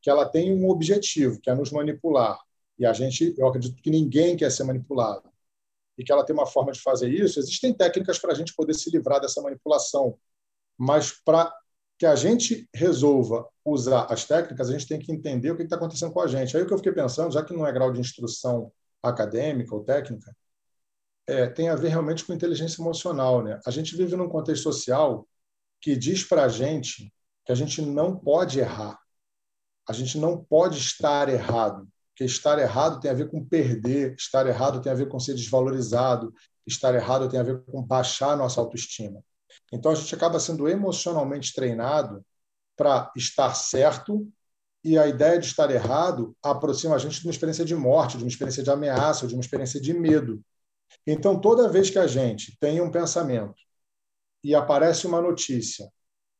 que ela tem um objetivo, que é nos manipular, e a gente, eu acredito que ninguém quer ser manipulado e que ela tem uma forma de fazer isso, existem técnicas para a gente poder se livrar dessa manipulação. Mas para que a gente resolva usar as técnicas, a gente tem que entender o que está acontecendo com a gente. Aí o que eu fiquei pensando, já que não é grau de instrução acadêmica ou técnica, é, tem a ver realmente com inteligência emocional. Né? A gente vive num contexto social que diz para a gente que a gente não pode errar, a gente não pode estar errado. Porque estar errado tem a ver com perder, estar errado tem a ver com ser desvalorizado, estar errado tem a ver com baixar a nossa autoestima. Então a gente acaba sendo emocionalmente treinado para estar certo e a ideia de estar errado aproxima a gente de uma experiência de morte, de uma experiência de ameaça, de uma experiência de medo. Então toda vez que a gente tem um pensamento e aparece uma notícia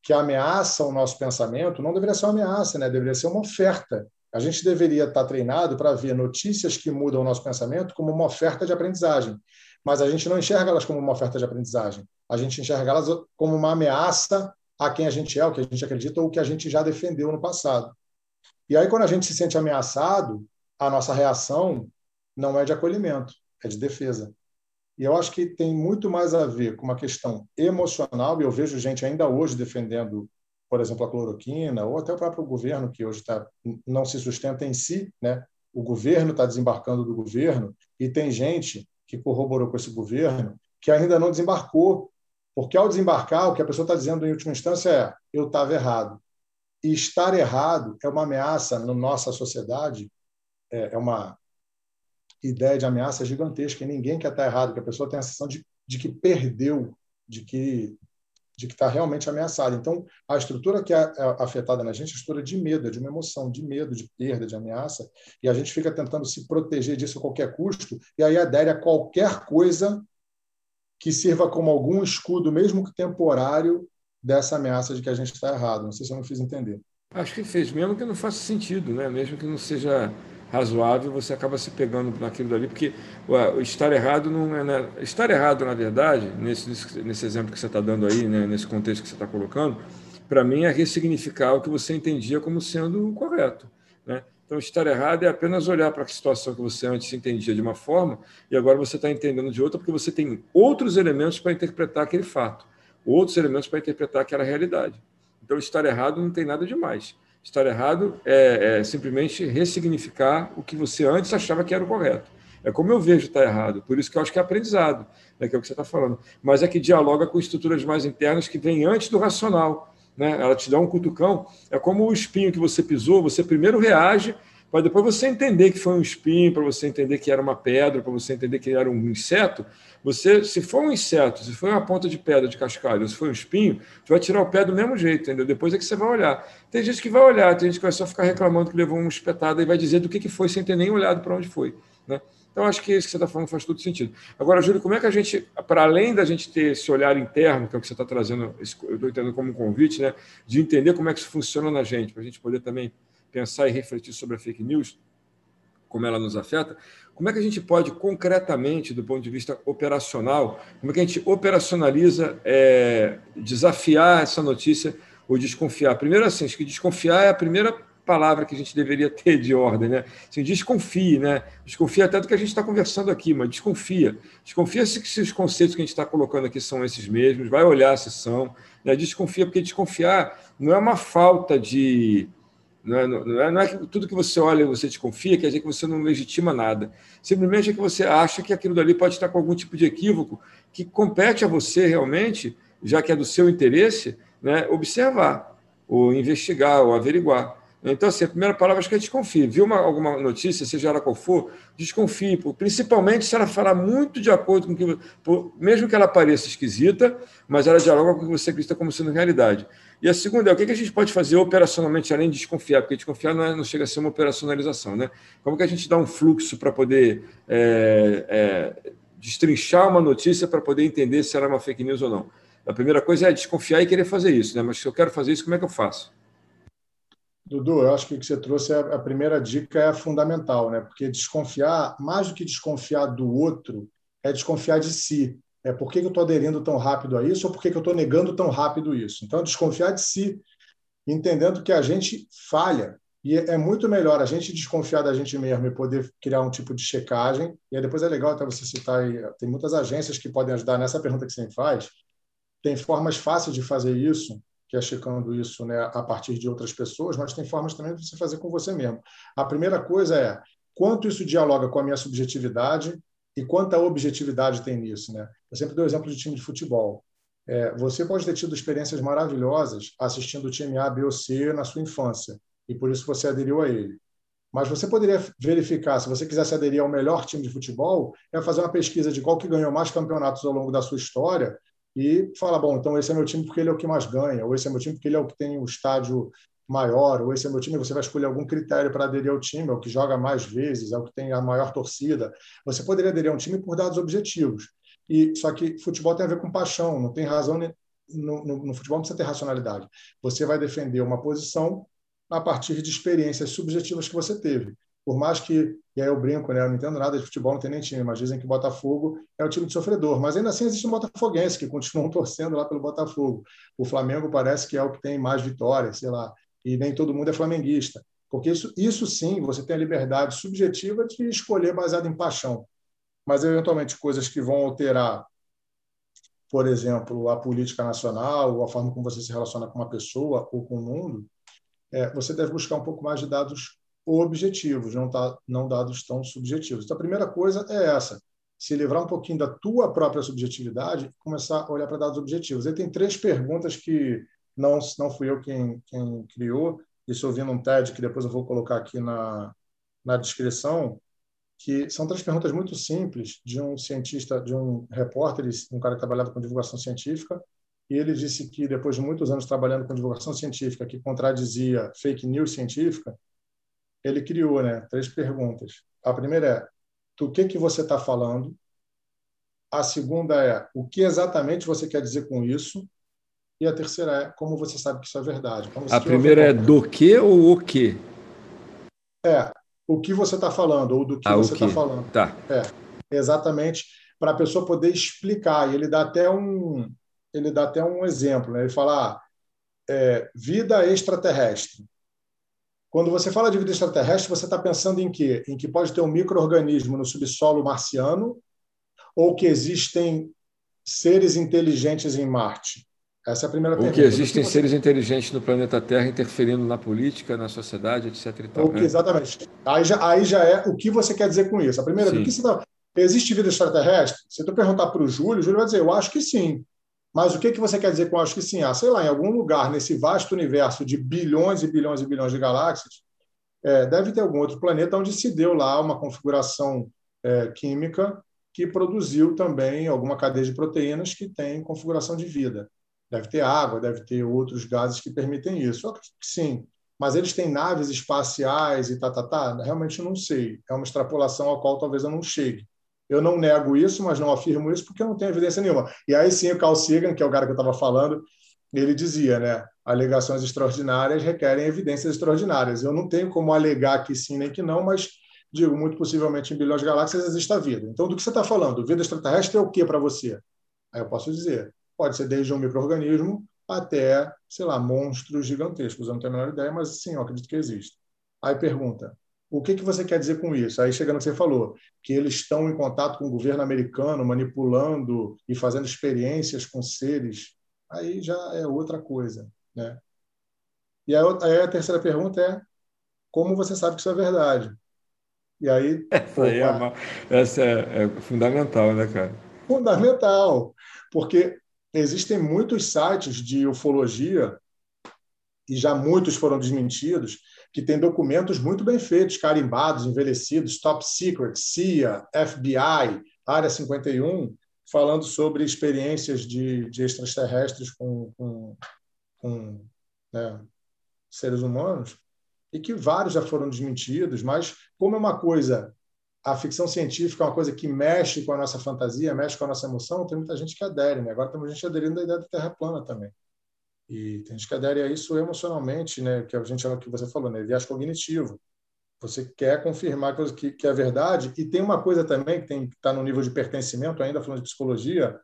que ameaça o nosso pensamento, não deveria ser uma ameaça, né? deveria ser uma oferta a gente deveria estar treinado para ver notícias que mudam o nosso pensamento como uma oferta de aprendizagem, mas a gente não enxerga elas como uma oferta de aprendizagem. A gente enxerga elas como uma ameaça a quem a gente é, o que a gente acredita ou o que a gente já defendeu no passado. E aí, quando a gente se sente ameaçado, a nossa reação não é de acolhimento, é de defesa. E eu acho que tem muito mais a ver com uma questão emocional, e eu vejo gente ainda hoje defendendo por exemplo, a cloroquina, ou até o próprio governo, que hoje tá, não se sustenta em si, né? o governo está desembarcando do governo, e tem gente que corroborou com esse governo que ainda não desembarcou, porque ao desembarcar, o que a pessoa está dizendo em última instância é: eu estava errado. E estar errado é uma ameaça na nossa sociedade, é, é uma ideia de ameaça gigantesca, e ninguém quer estar errado, que a pessoa tem a sensação de, de que perdeu, de que de que está realmente ameaçado. Então, a estrutura que é, é afetada na gente é a estrutura de medo, é de uma emoção, de medo, de perda, de ameaça, e a gente fica tentando se proteger disso a qualquer custo, e aí adere a qualquer coisa que sirva como algum escudo, mesmo que temporário, dessa ameaça de que a gente está errado. Não sei se eu não fiz entender. Acho que fez, mesmo que não faça sentido, né? mesmo que não seja razoável, você acaba se pegando naquilo dali, porque o estar errado não é. Né? Estar errado, na verdade, nesse, nesse exemplo que você está dando aí, né? nesse contexto que você está colocando, para mim é ressignificar o que você entendia como sendo correto. Né? Então, estar errado é apenas olhar para a situação que você antes entendia de uma forma e agora você está entendendo de outra, porque você tem outros elementos para interpretar aquele fato, outros elementos para interpretar aquela realidade. Então, estar errado não tem nada demais. Estar errado é, é, simplesmente ressignificar o que você antes achava que era o correto. É como eu vejo estar errado, por isso que eu acho que é aprendizado, né, que é o que você está falando. Mas é que dialoga com estruturas mais internas que vêm antes do racional. né? ela te dá um cutucão. É como o espinho que você pisou, você primeiro reage, para depois você entender que foi um espinho, para você entender que era uma pedra, para você entender que era um inseto. Você, se for um inseto, se for uma ponta de pedra de cascalho, se for um espinho, você vai tirar o pé do mesmo jeito, entendeu? Depois é que você vai olhar. Tem gente que vai olhar, tem gente que vai só ficar reclamando que levou uma espetada e vai dizer do que, que foi sem ter nem olhado para onde foi. Né? Então, acho que isso que você está falando faz todo sentido. Agora, Júlio, como é que a gente, para além da gente ter esse olhar interno, que é o que você está trazendo, eu estou entendendo como um convite, né, de entender como é que isso funciona na gente, para a gente poder também pensar e refletir sobre a fake news, como ela nos afeta, como é que a gente pode concretamente, do ponto de vista operacional, como é que a gente operacionaliza, é, desafiar essa notícia ou desconfiar? Primeiro, assim, acho que desconfiar é a primeira palavra que a gente deveria ter de ordem, né? Assim, desconfie, né? Desconfia até do que a gente está conversando aqui, mas desconfia. Desconfia se, se os conceitos que a gente está colocando aqui são esses mesmos, vai olhar se são. Né? Desconfia, porque desconfiar não é uma falta de. Não é, não, é, não é que tudo que você olha e você desconfia quer dizer que você não legitima nada. Simplesmente é que você acha que aquilo dali pode estar com algum tipo de equívoco que compete a você realmente, já que é do seu interesse, né, observar, ou investigar, ou averiguar. Então, assim, a primeira palavra acho que é desconfie. Viu uma, alguma notícia, seja ela qual for, desconfie, principalmente se ela falar muito de acordo com o que. Mesmo que ela pareça esquisita, mas ela dialoga com o que você acredita como sendo realidade. E a segunda é o que a gente pode fazer operacionalmente, além de desconfiar, porque desconfiar não, é, não chega a ser uma operacionalização, né? Como que a gente dá um fluxo para poder é, é, destrinchar uma notícia para poder entender se ela é uma fake news ou não? A primeira coisa é desconfiar e querer fazer isso, né? Mas se eu quero fazer isso, como é que eu faço? Dudu, eu acho que o que você trouxe, é a primeira dica é fundamental, né? Porque desconfiar, mais do que desconfiar do outro, é desconfiar de si. É por que eu estou aderindo tão rápido a isso ou por que eu estou negando tão rápido isso? Então, desconfiar de si, entendendo que a gente falha. E é muito melhor a gente desconfiar da gente mesmo e poder criar um tipo de checagem. E aí depois é legal até você citar, tem muitas agências que podem ajudar nessa pergunta que você faz. Tem formas fáceis de fazer isso que é checando isso né, a partir de outras pessoas, mas tem formas também de você fazer com você mesmo. A primeira coisa é quanto isso dialoga com a minha subjetividade e quanta objetividade tem nisso. Né? Eu sempre dou exemplo de time de futebol. É, você pode ter tido experiências maravilhosas assistindo o time A, B ou C na sua infância, e por isso você aderiu a ele. Mas você poderia verificar, se você quisesse aderir ao melhor time de futebol, é fazer uma pesquisa de qual que ganhou mais campeonatos ao longo da sua história e fala, bom, então esse é meu time porque ele é o que mais ganha, ou esse é meu time porque ele é o que tem o estádio maior, ou esse é meu time, você vai escolher algum critério para aderir ao time, é o que joga mais vezes, é o que tem a maior torcida. Você poderia aderir a um time por dados objetivos. E só que futebol tem a ver com paixão, não tem razão no, no, no futebol não precisa ter racionalidade. Você vai defender uma posição a partir de experiências subjetivas que você teve por mais que, e aí eu brinco, né, eu não entendo nada de futebol, não tem nem time, mas dizem que o Botafogo é o time de sofredor, mas ainda assim existe um botafoguense que *laughs* continuam torcendo lá pelo Botafogo. O Flamengo parece que é o que tem mais vitórias, sei lá, e nem todo mundo é flamenguista. Porque isso, isso sim, você tem a liberdade subjetiva de escolher baseado em paixão. Mas, eventualmente, coisas que vão alterar, por exemplo, a política nacional, ou a forma como você se relaciona com uma pessoa ou com o mundo, é, você deve buscar um pouco mais de dados objetivos, não, tá, não dados tão subjetivos. Então, a primeira coisa é essa, se livrar um pouquinho da tua própria subjetividade e começar a olhar para dados objetivos. Aí tem três perguntas que não, não fui eu quem, quem criou, isso eu vi num TED, que depois eu vou colocar aqui na, na descrição, que são três perguntas muito simples de um cientista, de um repórter, um cara que trabalhava com divulgação científica, e ele disse que depois de muitos anos trabalhando com divulgação científica que contradizia fake news científica, ele criou né, três perguntas. A primeira é: do que, que você está falando? A segunda é: o que exatamente você quer dizer com isso? E a terceira é: como você sabe que isso é verdade? A primeira é do que ou o que? É, o que você está falando ou do que ah, você está falando. Tá. É, exatamente, para a pessoa poder explicar. E ele dá até um, ele dá até um exemplo. Né? Ele fala: ah, é, vida extraterrestre. Quando você fala de vida extraterrestre, você está pensando em quê? Em que pode ter um microorganismo no subsolo marciano ou que existem seres inteligentes em Marte? Essa é a primeira pergunta. Ou que existem que você... seres inteligentes no planeta Terra interferindo na política, na sociedade, etc. E tal, né? Exatamente. Aí já, aí já é o que você quer dizer com isso. A primeira, do que você tá... existe vida extraterrestre? Se tu perguntar para o Júlio, o Júlio vai dizer, eu acho que sim. Mas o que, que você quer dizer com acho que sim? Ah, sei lá, em algum lugar nesse vasto universo de bilhões e bilhões e bilhões de galáxias, é, deve ter algum outro planeta onde se deu lá uma configuração é, química que produziu também alguma cadeia de proteínas que tem configuração de vida. Deve ter água, deve ter outros gases que permitem isso. Eu acredito que sim. Mas eles têm naves espaciais e tá, tá, tá? Realmente não sei. É uma extrapolação a qual talvez eu não chegue. Eu não nego isso, mas não afirmo isso porque eu não tenho evidência nenhuma. E aí sim, o Carl Sagan, que é o cara que eu estava falando, ele dizia, né? Alegações extraordinárias requerem evidências extraordinárias. Eu não tenho como alegar que sim nem que não, mas digo, muito possivelmente em bilhões de galáxias existe a vida. Então, do que você está falando? Vida extraterrestre é o que para você? Aí eu posso dizer, pode ser desde um microorganismo até, sei lá, monstros gigantescos. Eu não tenho a menor ideia, mas sim, eu acredito que existe. Aí pergunta, o que, que você quer dizer com isso? Aí chegando que você falou, que eles estão em contato com o governo americano, manipulando e fazendo experiências com seres. Aí já é outra coisa, né? E aí a terceira pergunta é, como você sabe que isso é verdade? E aí. *laughs* Essa, aí é, uma, essa é, é fundamental, né, cara? Fundamental, porque existem muitos sites de ufologia, e já muitos foram desmentidos, que têm documentos muito bem feitos, carimbados, envelhecidos, top secret, CIA, FBI, Área 51, falando sobre experiências de, de extraterrestres com, com, com né, seres humanos, e que vários já foram desmentidos, mas como é uma coisa, a ficção científica é uma coisa que mexe com a nossa fantasia, mexe com a nossa emoção, tem muita gente que adere. Né? Agora tem muita gente aderindo à ideia da Terra plana também. E tem gente que adere a isso emocionalmente, né? que a gente chama, que você falou, né? viés cognitivo. Você quer confirmar que, que é verdade. E tem uma coisa também que está no nível de pertencimento, ainda falando de psicologia,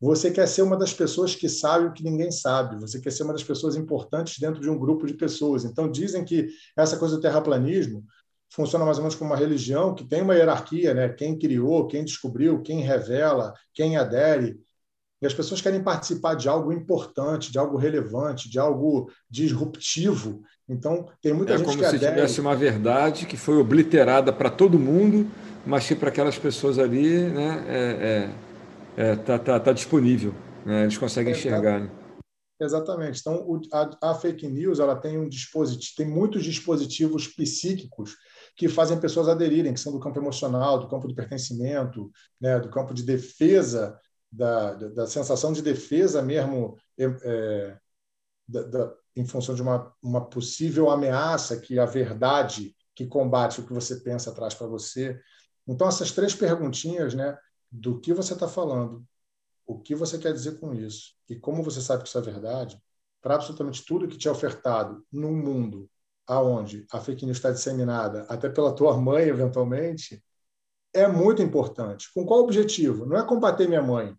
você quer ser uma das pessoas que sabe o que ninguém sabe. Você quer ser uma das pessoas importantes dentro de um grupo de pessoas. Então, dizem que essa coisa do terraplanismo funciona mais ou menos como uma religião que tem uma hierarquia, né? Quem criou, quem descobriu, quem revela, quem adere. E as pessoas querem participar de algo importante, de algo relevante, de algo disruptivo. Então, tem muita é gente que adere. É como se tivesse uma verdade que foi obliterada para todo mundo, mas que para aquelas pessoas ali né, é, é está é, tá, tá, tá disponível, né? eles conseguem enxergar. Né? Exatamente. Então, a, a, fake news ela tem um dispositivo, tem muitos dispositivos psíquicos que fazem pessoas aderirem, que são do campo emocional, do campo do pertencimento, né, do campo de defesa, da, da, sensação de defesa mesmo, é, é da, da, em função de uma, uma possível ameaça que a verdade que combate o que você pensa traz para você. Então, essas três perguntinhas, né, do que você está falando, o que você quer dizer com isso e como você sabe que isso é verdade, para absolutamente tudo que te é ofertado num mundo aonde a fake news está disseminada, até pela tua mãe, eventualmente, é muito importante. Com qual objetivo? Não é combater minha mãe,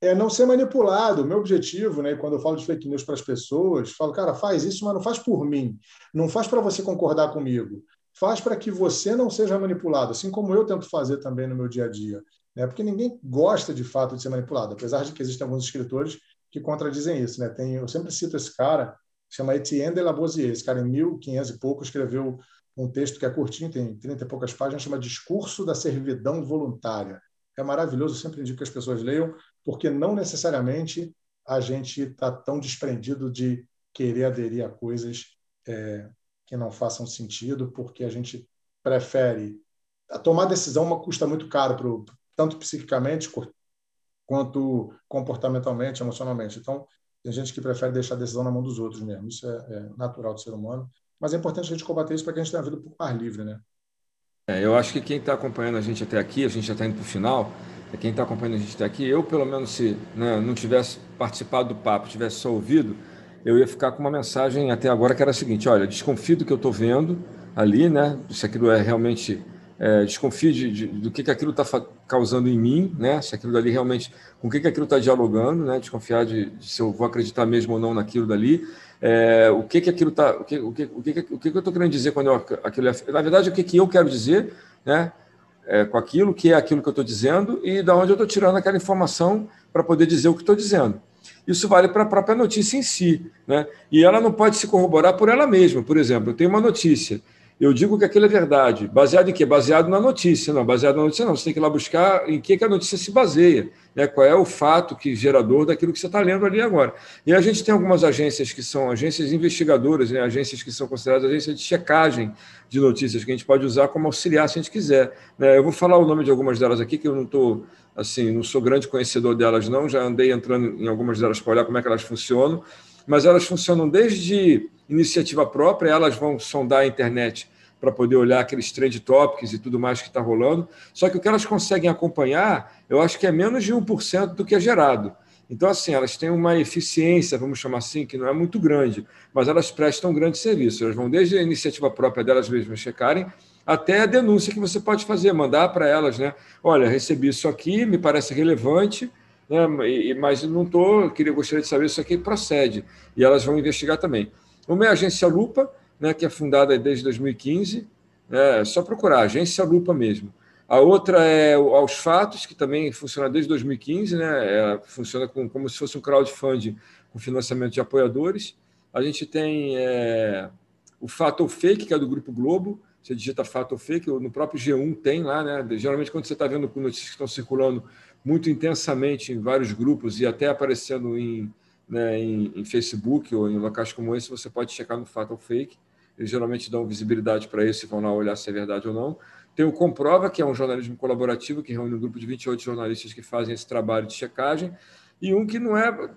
é não ser manipulado. O meu objetivo, né, quando eu falo de fake news para as pessoas, falo, cara, faz isso, mas não faz por mim. Não faz para você concordar comigo. Faz para que você não seja manipulado, assim como eu tento fazer também no meu dia a dia né? porque ninguém gosta de fato de ser manipulado, apesar de que existem alguns escritores que contradizem isso. Né? Tem, eu sempre cito esse cara, chama Etienne de Lavoisier, esse cara em 1500 e pouco escreveu um texto que é curtinho, tem 30 e poucas páginas, chama Discurso da Servidão Voluntária. É maravilhoso, sempre indico que as pessoas leiam, porque não necessariamente a gente está tão desprendido de querer aderir a coisas é, que não façam sentido, porque a gente prefere. A tomar decisão uma custa muito caro para tanto psiquicamente quanto comportamentalmente, emocionalmente. Então, tem gente que prefere deixar a decisão na mão dos outros mesmo. Isso é, é natural do ser humano. Mas é importante a gente combater isso para que a gente tenha vida pouco mais livre, né? É, eu acho que quem está acompanhando a gente até aqui, a gente já está indo para o final, é quem está acompanhando a gente até aqui, eu, pelo menos, se né, não tivesse participado do papo, tivesse só ouvido, eu ia ficar com uma mensagem até agora que era a seguinte: olha, desconfio do que eu estou vendo ali, né? Se aquilo é realmente é, desconfie de, de, do que, que aquilo está causando em mim, né? se aquilo dali realmente, com o que, que aquilo está dialogando, né? desconfiar de, de, se eu vou acreditar mesmo ou não naquilo dali, é, o que, que aquilo está, o que, o que, o que, o que, que eu estou querendo dizer quando eu, aquilo é, na verdade, o que, que eu quero dizer né? É, com aquilo que é aquilo que eu estou dizendo e da onde eu estou tirando aquela informação para poder dizer o que estou dizendo. Isso vale para a própria notícia em si, né? E ela não pode se corroborar por ela mesma. Por exemplo, eu tenho uma notícia eu digo que aquilo é verdade. Baseado em quê? Baseado na notícia. Não, baseado na notícia não. Você tem que ir lá buscar em que, que a notícia se baseia. Né? Qual é o fato que gerador daquilo que você está lendo ali agora. E a gente tem algumas agências que são agências investigadoras, né? agências que são consideradas agências de checagem de notícias, que a gente pode usar como auxiliar se a gente quiser. Né? Eu vou falar o nome de algumas delas aqui, que eu não estou assim, não sou grande conhecedor delas, não. Já andei entrando em algumas delas para olhar como é que elas funcionam, mas elas funcionam desde iniciativa própria, elas vão sondar a internet para poder olhar aqueles trend topics e tudo mais que está rolando. Só que o que elas conseguem acompanhar, eu acho que é menos de 1% do que é gerado. Então, assim, elas têm uma eficiência, vamos chamar assim, que não é muito grande, mas elas prestam um grande serviço. Elas vão desde a iniciativa própria delas mesmas checarem, até a denúncia que você pode fazer, mandar para elas, né? Olha, recebi isso aqui, me parece relevante, né? mas não estou, queria gostaria de saber se isso aqui procede. E elas vão investigar também. Uma é a agência Lupa, né, que é fundada desde 2015. Né, é só procurar, Agência Lupa mesmo. A outra é Aos Fatos, que também funciona desde 2015, né, é, funciona com, como se fosse um crowdfunding com financiamento de apoiadores. A gente tem é, o Fato ou Fake, que é do Grupo Globo. Você digita Fato ou Fake, no próprio G1 tem lá. Né, geralmente, quando você está vendo notícias que estão circulando muito intensamente em vários grupos e até aparecendo em, né, em, em, Facebook ou em locais como esse, você pode checar no Fato ou Fake. Eles geralmente dão visibilidade para isso e vão lá olhar se é verdade ou não. Tem o Comprova, que é um jornalismo colaborativo que reúne um grupo de 28 jornalistas que fazem esse trabalho de checagem, e um que não é,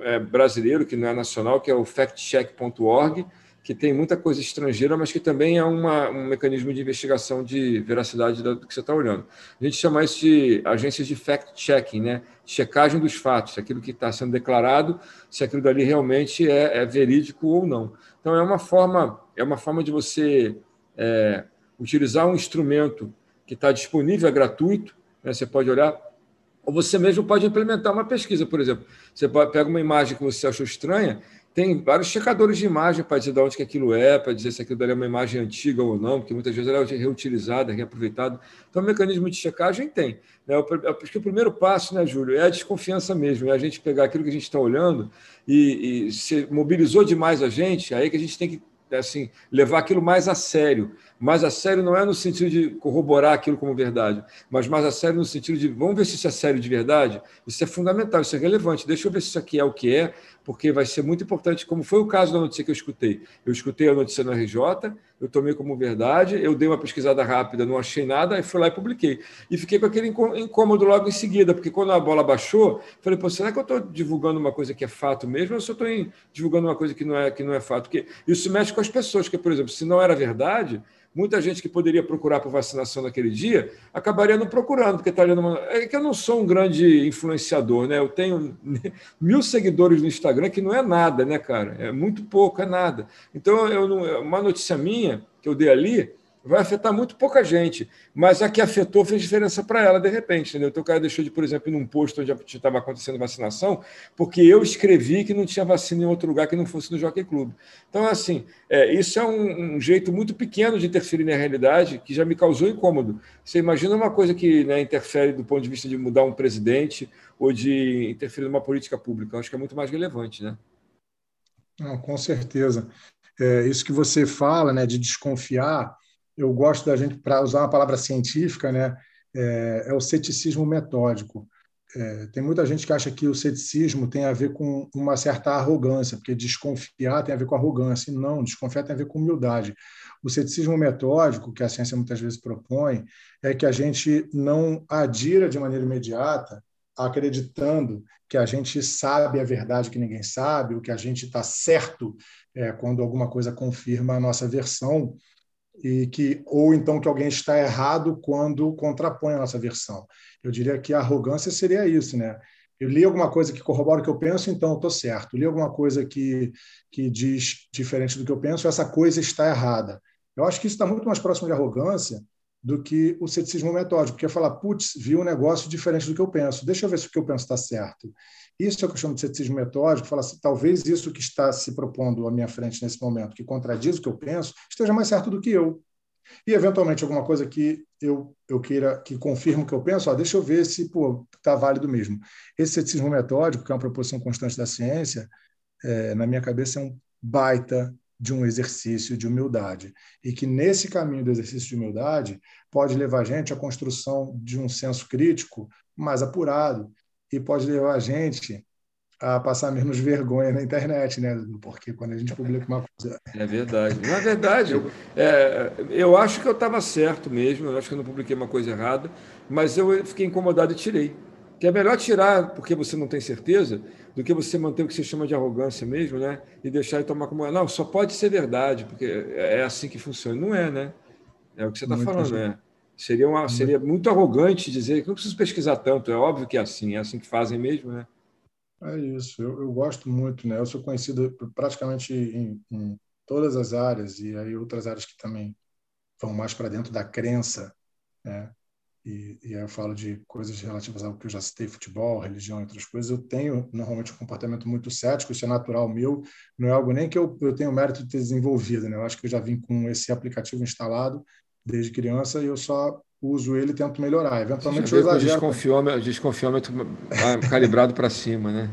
é brasileiro, que não é nacional, que é o factcheck.org, que tem muita coisa estrangeira, mas que também é uma, um mecanismo de investigação de veracidade do que você está olhando. A gente chama isso de agências de fact-checking, né? checagem dos fatos, aquilo que está sendo declarado, se aquilo dali realmente é, é verídico ou não. Então é uma forma, é uma forma de você é, utilizar um instrumento que está disponível, é gratuito, né? você pode olhar, ou você mesmo pode implementar uma pesquisa, por exemplo. Você pega uma imagem que você achou estranha, tem vários checadores de imagem para dizer de onde que aquilo é, para dizer se aquilo é uma imagem antiga ou não, porque muitas vezes ela é reutilizada, reaproveitada. Então, o mecanismo de checagem tem. Né? Acho que o primeiro passo, né, Júlio, é a desconfiança mesmo, é a gente pegar aquilo que a gente está olhando e, e se mobilizou demais a gente, aí que a gente tem que assim, levar aquilo mais a sério. Mais a sério não é no sentido de corroborar aquilo como verdade, mas mais a sério no sentido de vamos ver se isso é sério de verdade. Isso é fundamental, isso é relevante. Deixa eu ver se isso aqui é o que é, porque vai ser muito importante, como foi o caso da notícia que eu escutei. Eu escutei a notícia no RJ, eu tomei como verdade, eu dei uma pesquisada rápida, não achei nada, e fui lá e publiquei. E fiquei com aquele incômodo logo em seguida, porque quando a bola baixou, falei, pô, será que eu estou divulgando uma coisa que é fato mesmo, ou se eu estou divulgando uma coisa que não é, que não é fato? Porque isso mexe com as pessoas, que, por exemplo, se não era verdade, muita gente que poderia procurar por vacinação naquele dia acabaria não procurando, porque está lendo uma... É que eu não sou um grande influenciador, né? Eu tenho *laughs* mil seguidores no Instagram, que não é nada, né, cara? É muito pouco, é nada. Então, eu não... uma notícia minha que eu dei ali vai afetar muito pouca gente, mas a que afetou fez diferença para ela de repente, entendeu? Então o cara deixou de, por exemplo, ir num posto onde estava acontecendo vacinação, porque eu escrevi que não tinha vacina em outro lugar que não fosse no Jockey Club. Então, assim, é, isso é um, um, jeito muito pequeno de interferir na realidade que já me causou incômodo. Você imagina uma coisa que né, interfere do ponto de vista de mudar um presidente ou de interferir numa política pública. Eu acho que é muito mais relevante, né? Não, com certeza. É, isso que você fala, né, de desconfiar, eu gosto da gente, para usar uma palavra científica, né, é, é o ceticismo metódico. É, tem muita gente que acha que o ceticismo tem a ver com uma certa arrogância, porque desconfiar tem a ver com arrogância. Não, desconfiar tem a ver com humildade. O ceticismo metódico, que a ciência muitas vezes propõe, é que a gente não adira de maneira imediata acreditando que a gente sabe a verdade que ninguém sabe, ou que a gente está certo é, quando alguma coisa confirma a nossa versão e que ou então que alguém está errado quando contrapõe a nossa versão. Eu diria que a arrogância seria isso, né? Eu li alguma coisa que corrobora o que eu penso, então eu estou certo. Eu li alguma coisa que, que diz diferente do que eu penso, essa coisa está errada. Eu acho que isso está muito mais próximo de arrogância do que o ceticismo metódico, porque é falar, putz, vi um negócio diferente do que eu penso, deixa eu ver se o que eu penso está certo. Isso é o que eu chamo de ceticismo metódico, falar assim, talvez isso que está se propondo à minha frente nesse momento, que contradiz o que eu penso, esteja mais certo do que eu. E, eventualmente, alguma coisa que eu, eu queira, que confirme o que eu penso, ó, deixa eu ver se está válido mesmo. Esse ceticismo metódico, que é uma proposição constante da ciência, é, na minha cabeça é um baita de um exercício de humildade. E que nesse caminho do exercício de humildade pode levar a gente à construção de um senso crítico mais apurado e pode levar a gente a passar menos *laughs* vergonha na internet, né? Porque quando a gente publica uma coisa. É verdade. Na *laughs* verdade, eu, é, eu acho que eu estava certo mesmo, eu acho que eu não publiquei uma coisa errada, mas eu fiquei incomodado e tirei. Que é melhor tirar porque você não tem certeza do que você manter o que se chama de arrogância mesmo, né? E deixar e tomar como. Não, só pode ser verdade, porque é assim que funciona. Não é, né? É o que você está falando, né? Seria, uma, seria muito arrogante dizer que não preciso pesquisar tanto, é óbvio que é assim, é assim que fazem mesmo, né? É isso, eu, eu gosto muito, né? Eu sou conhecido praticamente em, em todas as áreas e aí outras áreas que também vão mais para dentro da crença, né? E, e, aí eu falo de coisas relativas ao que eu já citei, futebol, religião e outras coisas, eu tenho normalmente um comportamento muito cético, isso é natural meu, não é algo nem que eu, eu tenho mérito de ter desenvolvido, né? Eu acho que eu já vim com esse aplicativo instalado desde criança e eu só uso ele e tento melhorar. Eventualmente eu exagero. Desconfiômetro, desconfiômetro calibrado para cima, né?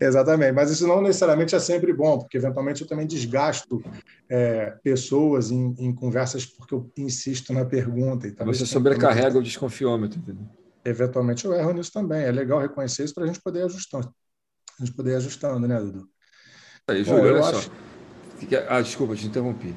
Exatamente, mas isso não necessariamente é sempre bom, porque eventualmente eu também desgasto é, pessoas em, em, conversas porque eu insisto na pergunta. E Você sobrecarrega também... o desconfiômetro. Entendeu? Eventualmente eu erro nisso também. É legal reconhecer isso para a gente poder ajustando. A gente poder ir ajustando, né, Dudu? Aí, Júlio, olha acho... só. Ah, desculpa, te interrompi.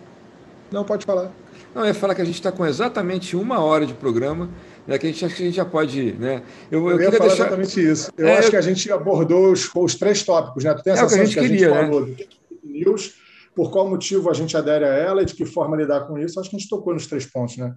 Não, pode falar. Não, eu ia falar que a gente está com exatamente uma hora de programa, né, que a gente que a gente já pode. Né? Eu, eu, eu ia falar deixar... exatamente isso. Eu é, acho eu... que a gente abordou os, os três tópicos, né? Tu tem a é sensação que a gente que a gente queria, falou né? do news, por qual motivo a gente adere a ela e de que forma lidar com isso. Acho que a gente tocou nos três pontos, né?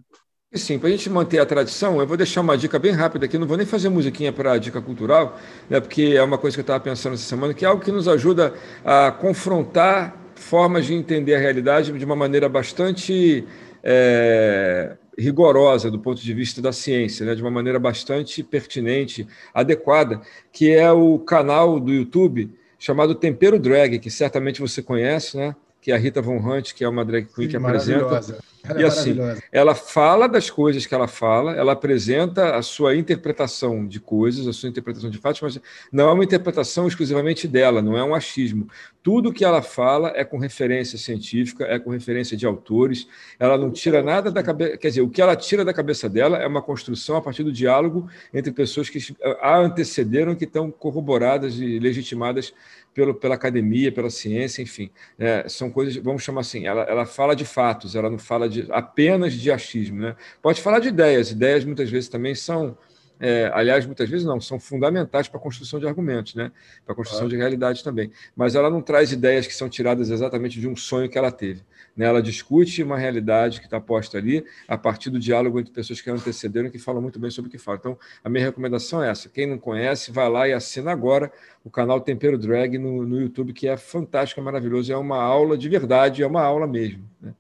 E sim, para a gente manter a tradição, eu vou deixar uma dica bem rápida aqui, não vou nem fazer musiquinha para a dica cultural, né, porque é uma coisa que eu estava pensando essa semana, que é algo que nos ajuda a confrontar formas de entender a realidade de uma maneira bastante é, rigorosa do ponto de vista da ciência, né, de uma maneira bastante pertinente, adequada, que é o canal do YouTube chamado Tempero Drag, que certamente você conhece, né? Que é a Rita Von Hunt, que é uma drag queen Sim, que apresenta. Ela e é assim, ela fala das coisas que ela fala, ela apresenta a sua interpretação de coisas, a sua interpretação de fatos, mas não é uma interpretação exclusivamente dela, não é um achismo. Tudo que ela fala é com referência científica, é com referência de autores, ela não tira nada da cabeça. Quer dizer, o que ela tira da cabeça dela é uma construção a partir do diálogo entre pessoas que a antecederam, que estão corroboradas e legitimadas pelo, pela academia, pela ciência, enfim. É, são coisas, vamos chamar assim, ela, ela fala de fatos, ela não fala de, apenas de achismo. Né? Pode falar de ideias, ideias muitas vezes também são, é, aliás, muitas vezes não, são fundamentais para a construção de argumentos, né? para a construção de realidade também. Mas ela não traz ideias que são tiradas exatamente de um sonho que ela teve. Né? Ela discute uma realidade que está posta ali a partir do diálogo entre pessoas que antecederam e que falam muito bem sobre o que falam. Então, a minha recomendação é essa. Quem não conhece, vai lá e assina agora o canal Tempero Drag no, no YouTube, que é fantástico, é maravilhoso. É uma aula de verdade, é uma aula mesmo. Né?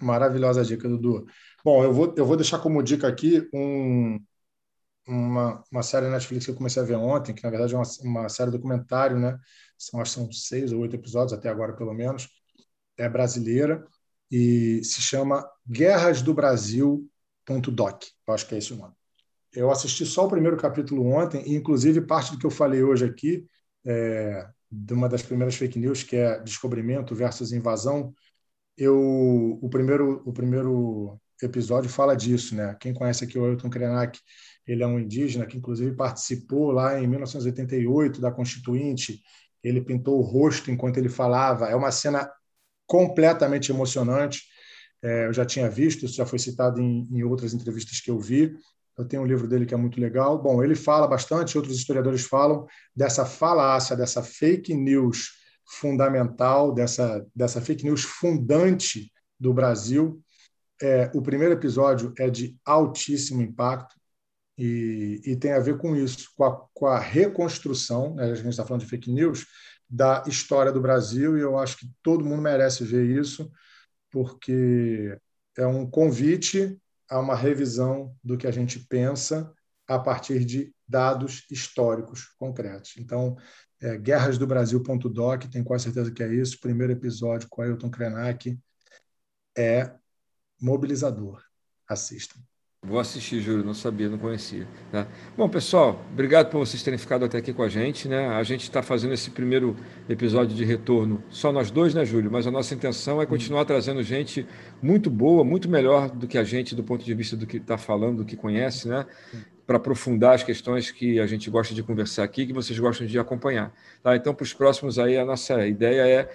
Maravilhosa dica, Dudu. Bom, eu vou, eu vou deixar como dica aqui um, uma, uma série Netflix que eu comecei a ver ontem, que na verdade é uma, uma série documentário, né? São, acho que são seis ou oito episódios, até agora pelo menos. É brasileira e se chama Guerras do Brasil.doc. Eu acho que é esse o nome. Eu assisti só o primeiro capítulo ontem, e inclusive parte do que eu falei hoje aqui, é, de uma das primeiras fake news, que é descobrimento versus invasão, eu, o, primeiro, o primeiro episódio fala disso. Né? Quem conhece aqui o Ailton Krenak, ele é um indígena que, inclusive, participou lá em 1988 da Constituinte. Ele pintou o rosto enquanto ele falava. É uma cena completamente emocionante. É, eu já tinha visto, isso já foi citado em, em outras entrevistas que eu vi. Eu tenho um livro dele que é muito legal. Bom, ele fala bastante, outros historiadores falam dessa falácia, dessa fake news fundamental, dessa, dessa fake news fundante do Brasil. É, o primeiro episódio é de altíssimo impacto e, e tem a ver com isso, com a, com a reconstrução, né, a gente está falando de fake news, da história do Brasil, e eu acho que todo mundo merece ver isso, porque é um convite a uma revisão do que a gente pensa a partir de dados históricos concretos. Então, é, guerrasdobrasil.doc, tenho quase certeza que é isso. Primeiro episódio com Ailton Krenak é mobilizador. Assistam. Vou assistir, Júlio, não sabia, não conhecia. Tá? Bom, pessoal, obrigado por vocês terem ficado até aqui com a gente. Né? A gente está fazendo esse primeiro episódio de retorno, só nós dois, né, Júlio? Mas a nossa intenção é continuar trazendo gente muito boa, muito melhor do que a gente, do ponto de vista do que está falando, do que conhece, né? Para aprofundar as questões que a gente gosta de conversar aqui, que vocês gostam de acompanhar. Tá? Então, para os próximos aí, a nossa ideia é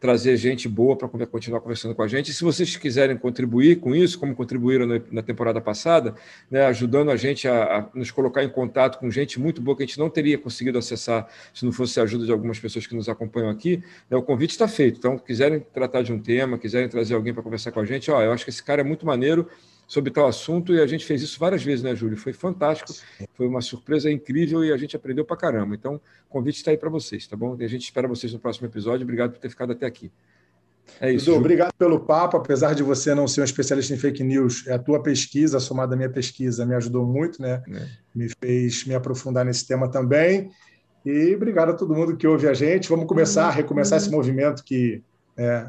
trazer gente boa para continuar conversando com a gente. E se vocês quiserem contribuir com isso, como contribuíram na temporada passada, né, ajudando a gente a, a, nos colocar em contato com gente muito boa que a gente não teria conseguido acessar se não fosse a ajuda de algumas pessoas que nos acompanham aqui, né, o convite está feito. Então, quiserem tratar de um tema, quiserem trazer alguém para conversar com a gente, ó, eu acho que esse cara é muito maneiro, sobre tal assunto e a gente fez isso várias vezes, né, Júlio? Foi fantástico, foi uma surpresa incrível e a gente aprendeu para caramba. Então, o convite está aí para vocês, tá bom? E a gente espera vocês no próximo episódio. Obrigado por ter ficado até aqui. É isso. Dudu, obrigado pelo papo. Apesar de você não ser um especialista em fake news, é a tua pesquisa, somada à minha pesquisa, me ajudou muito, né? É. Me fez me aprofundar nesse tema também. E obrigado a todo mundo que ouve a gente. Vamos começar a recomeçar esse movimento que, é,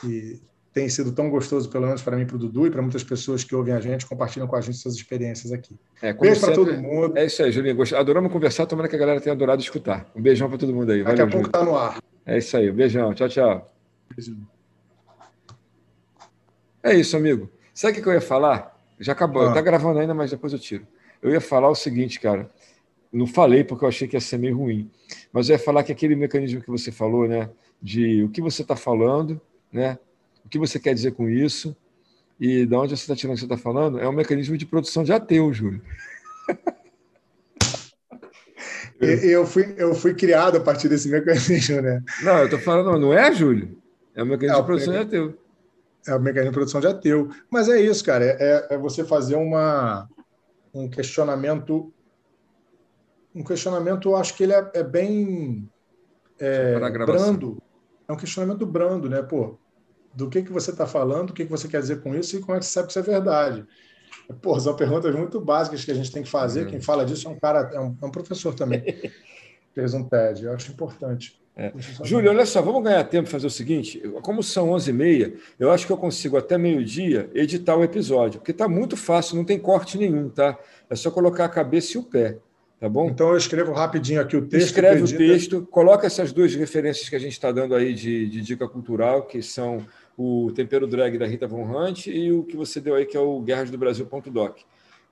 que tem sido tão gostoso, pelo menos para mim, para o Dudu e para muitas pessoas que ouvem a gente, compartilham com a gente suas experiências aqui. É, Beijo para todo mundo. É isso aí, Julinho. Adoramos conversar, tomara que a galera tenha adorado escutar. Um beijão para todo mundo aí. Daqui Valeu, a pouco está no ar. É isso aí. Um beijão. Tchau, tchau. Beijão. É isso, amigo. Sabe o que eu ia falar? Já acabou. Ah. Tá gravando ainda, mas depois eu tiro. Eu ia falar o seguinte, cara. Não falei porque eu achei que ia ser meio ruim. Mas eu ia falar que aquele mecanismo que você falou, né? De o que você está falando, né? O que você quer dizer com isso e de onde você está tirando o que você está falando, é um mecanismo de produção de ateu, Júlio. *laughs* Eu fui, eu fui criado a partir desse mecanismo, né? Não, eu estou falando, não é, Júlio? É o mecanismo é, de produção de ateu. É o mecanismo de produção de ateu. Mas é isso, cara. É, é você fazer uma, um questionamento. Um questionamento, eu acho que ele é, é bem é, brando. É um questionamento brando, né? Pô, do que, que você está falando, o que, que você quer dizer com isso e como é que você sabe que isso é verdade. Pô, são perguntas muito básicas que a gente tem que fazer. Uhum. Quem fala disso é um cara, é um, é um professor também. *laughs* Fez um TED, eu acho importante. É. Júlio, olha só, vamos ganhar tempo fazer o seguinte: como são 11h30, eu acho que eu consigo até meio-dia editar o episódio, porque está muito fácil, não tem corte nenhum, tá? É só colocar a cabeça e o pé, tá bom? Então eu escrevo rapidinho aqui o texto. Escreve o texto, coloca essas duas referências que a gente está dando aí de, de dica cultural, que são o tempero drag da Rita Von Hunt e o que você deu aí, que é o guerrasdobrasil.doc.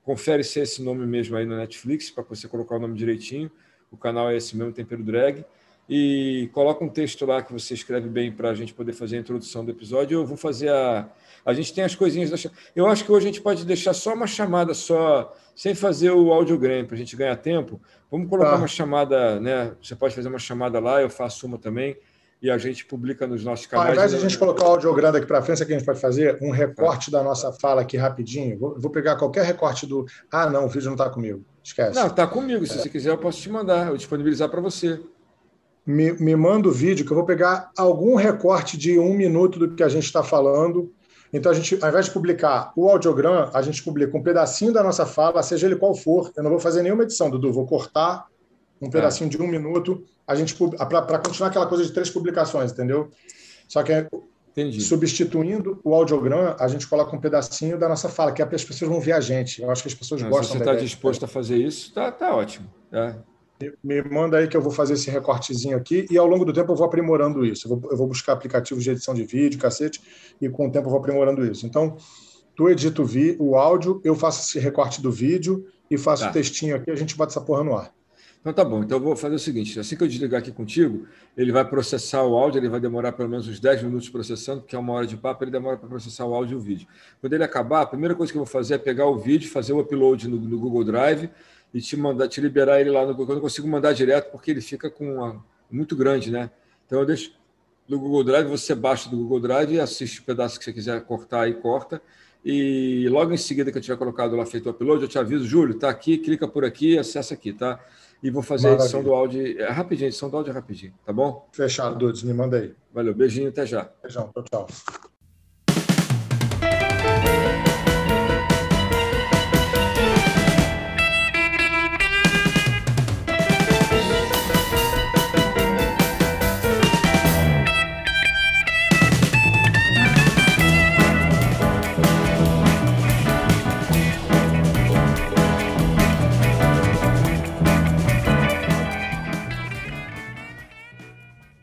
Confere se é esse nome mesmo aí na Netflix, para você colocar o nome direitinho. O canal é esse mesmo, Tempero Drag. E coloca um texto lá que você escreve bem para a gente poder fazer a introdução do episódio. Eu vou fazer a. A gente tem as coisinhas da. Eu acho que hoje a gente pode deixar só uma chamada só, sem fazer o audiogram, para a gente ganhar tempo. Vamos colocar tá. uma chamada, né? Você pode fazer uma chamada lá, eu faço uma também e a gente publica nos nossos canais. Ao invés de a gente colocar o audiograma aqui para frente, o que a gente pode fazer? Um recorte da nossa fala aqui rapidinho. Vou, vou pegar qualquer recorte do. Ah, não, o vídeo não está comigo. Esquece. Não, está comigo. Se é. você quiser, eu posso te mandar, eu disponibilizar para você. Me, me manda o vídeo, que eu vou pegar algum recorte de um minuto do que a gente está falando. Então, a gente, ao invés de publicar o audiograma, a gente publica um pedacinho da nossa fala, seja ele qual for. Eu não vou fazer nenhuma edição, Dudu. Vou cortar um pedacinho é. de um minuto, a gente para continuar aquela coisa de três publicações, entendeu? Só que Entendi. substituindo o audiograma, a gente coloca um pedacinho da nossa fala, que é as pessoas vão ver a gente. Eu acho que as pessoas Não, gostam. Se você está disposto a fazer isso, tá, tá ótimo. É. Me manda aí que eu vou fazer esse recortezinho aqui e ao longo do tempo eu vou aprimorando isso. Eu vou, eu vou buscar aplicativos de edição de vídeo, cacete, e com o tempo eu vou aprimorando isso. Então, tu edita o, o áudio, eu faço esse recorte do vídeo e faço tá. o textinho aqui, a gente bota essa porra no ar. Então tá bom, então eu vou fazer o seguinte: assim que eu desligar aqui contigo, ele vai processar o áudio, ele vai demorar pelo menos uns 10 minutos processando, porque é uma hora de papo, ele demora para processar o áudio e o vídeo. Quando ele acabar, a primeira coisa que eu vou fazer é pegar o vídeo, fazer o upload no, no Google Drive e te mandar, te liberar ele lá no Google. Eu não consigo mandar direto porque ele fica com uma, muito grande, né? Então eu deixo no Google Drive, você baixa do Google Drive e assiste o pedaço que você quiser cortar e corta. E logo em seguida que eu tiver colocado lá feito o upload, eu te aviso, Júlio, tá aqui, clica por aqui, acessa aqui, tá? E vou fazer Maravilha. a edição do áudio. É rapidinho, edição do áudio é rapidinho, tá bom? Fechado, Dudes, me manda aí. Valeu, beijinho, até já. Beijão, tchau, tchau.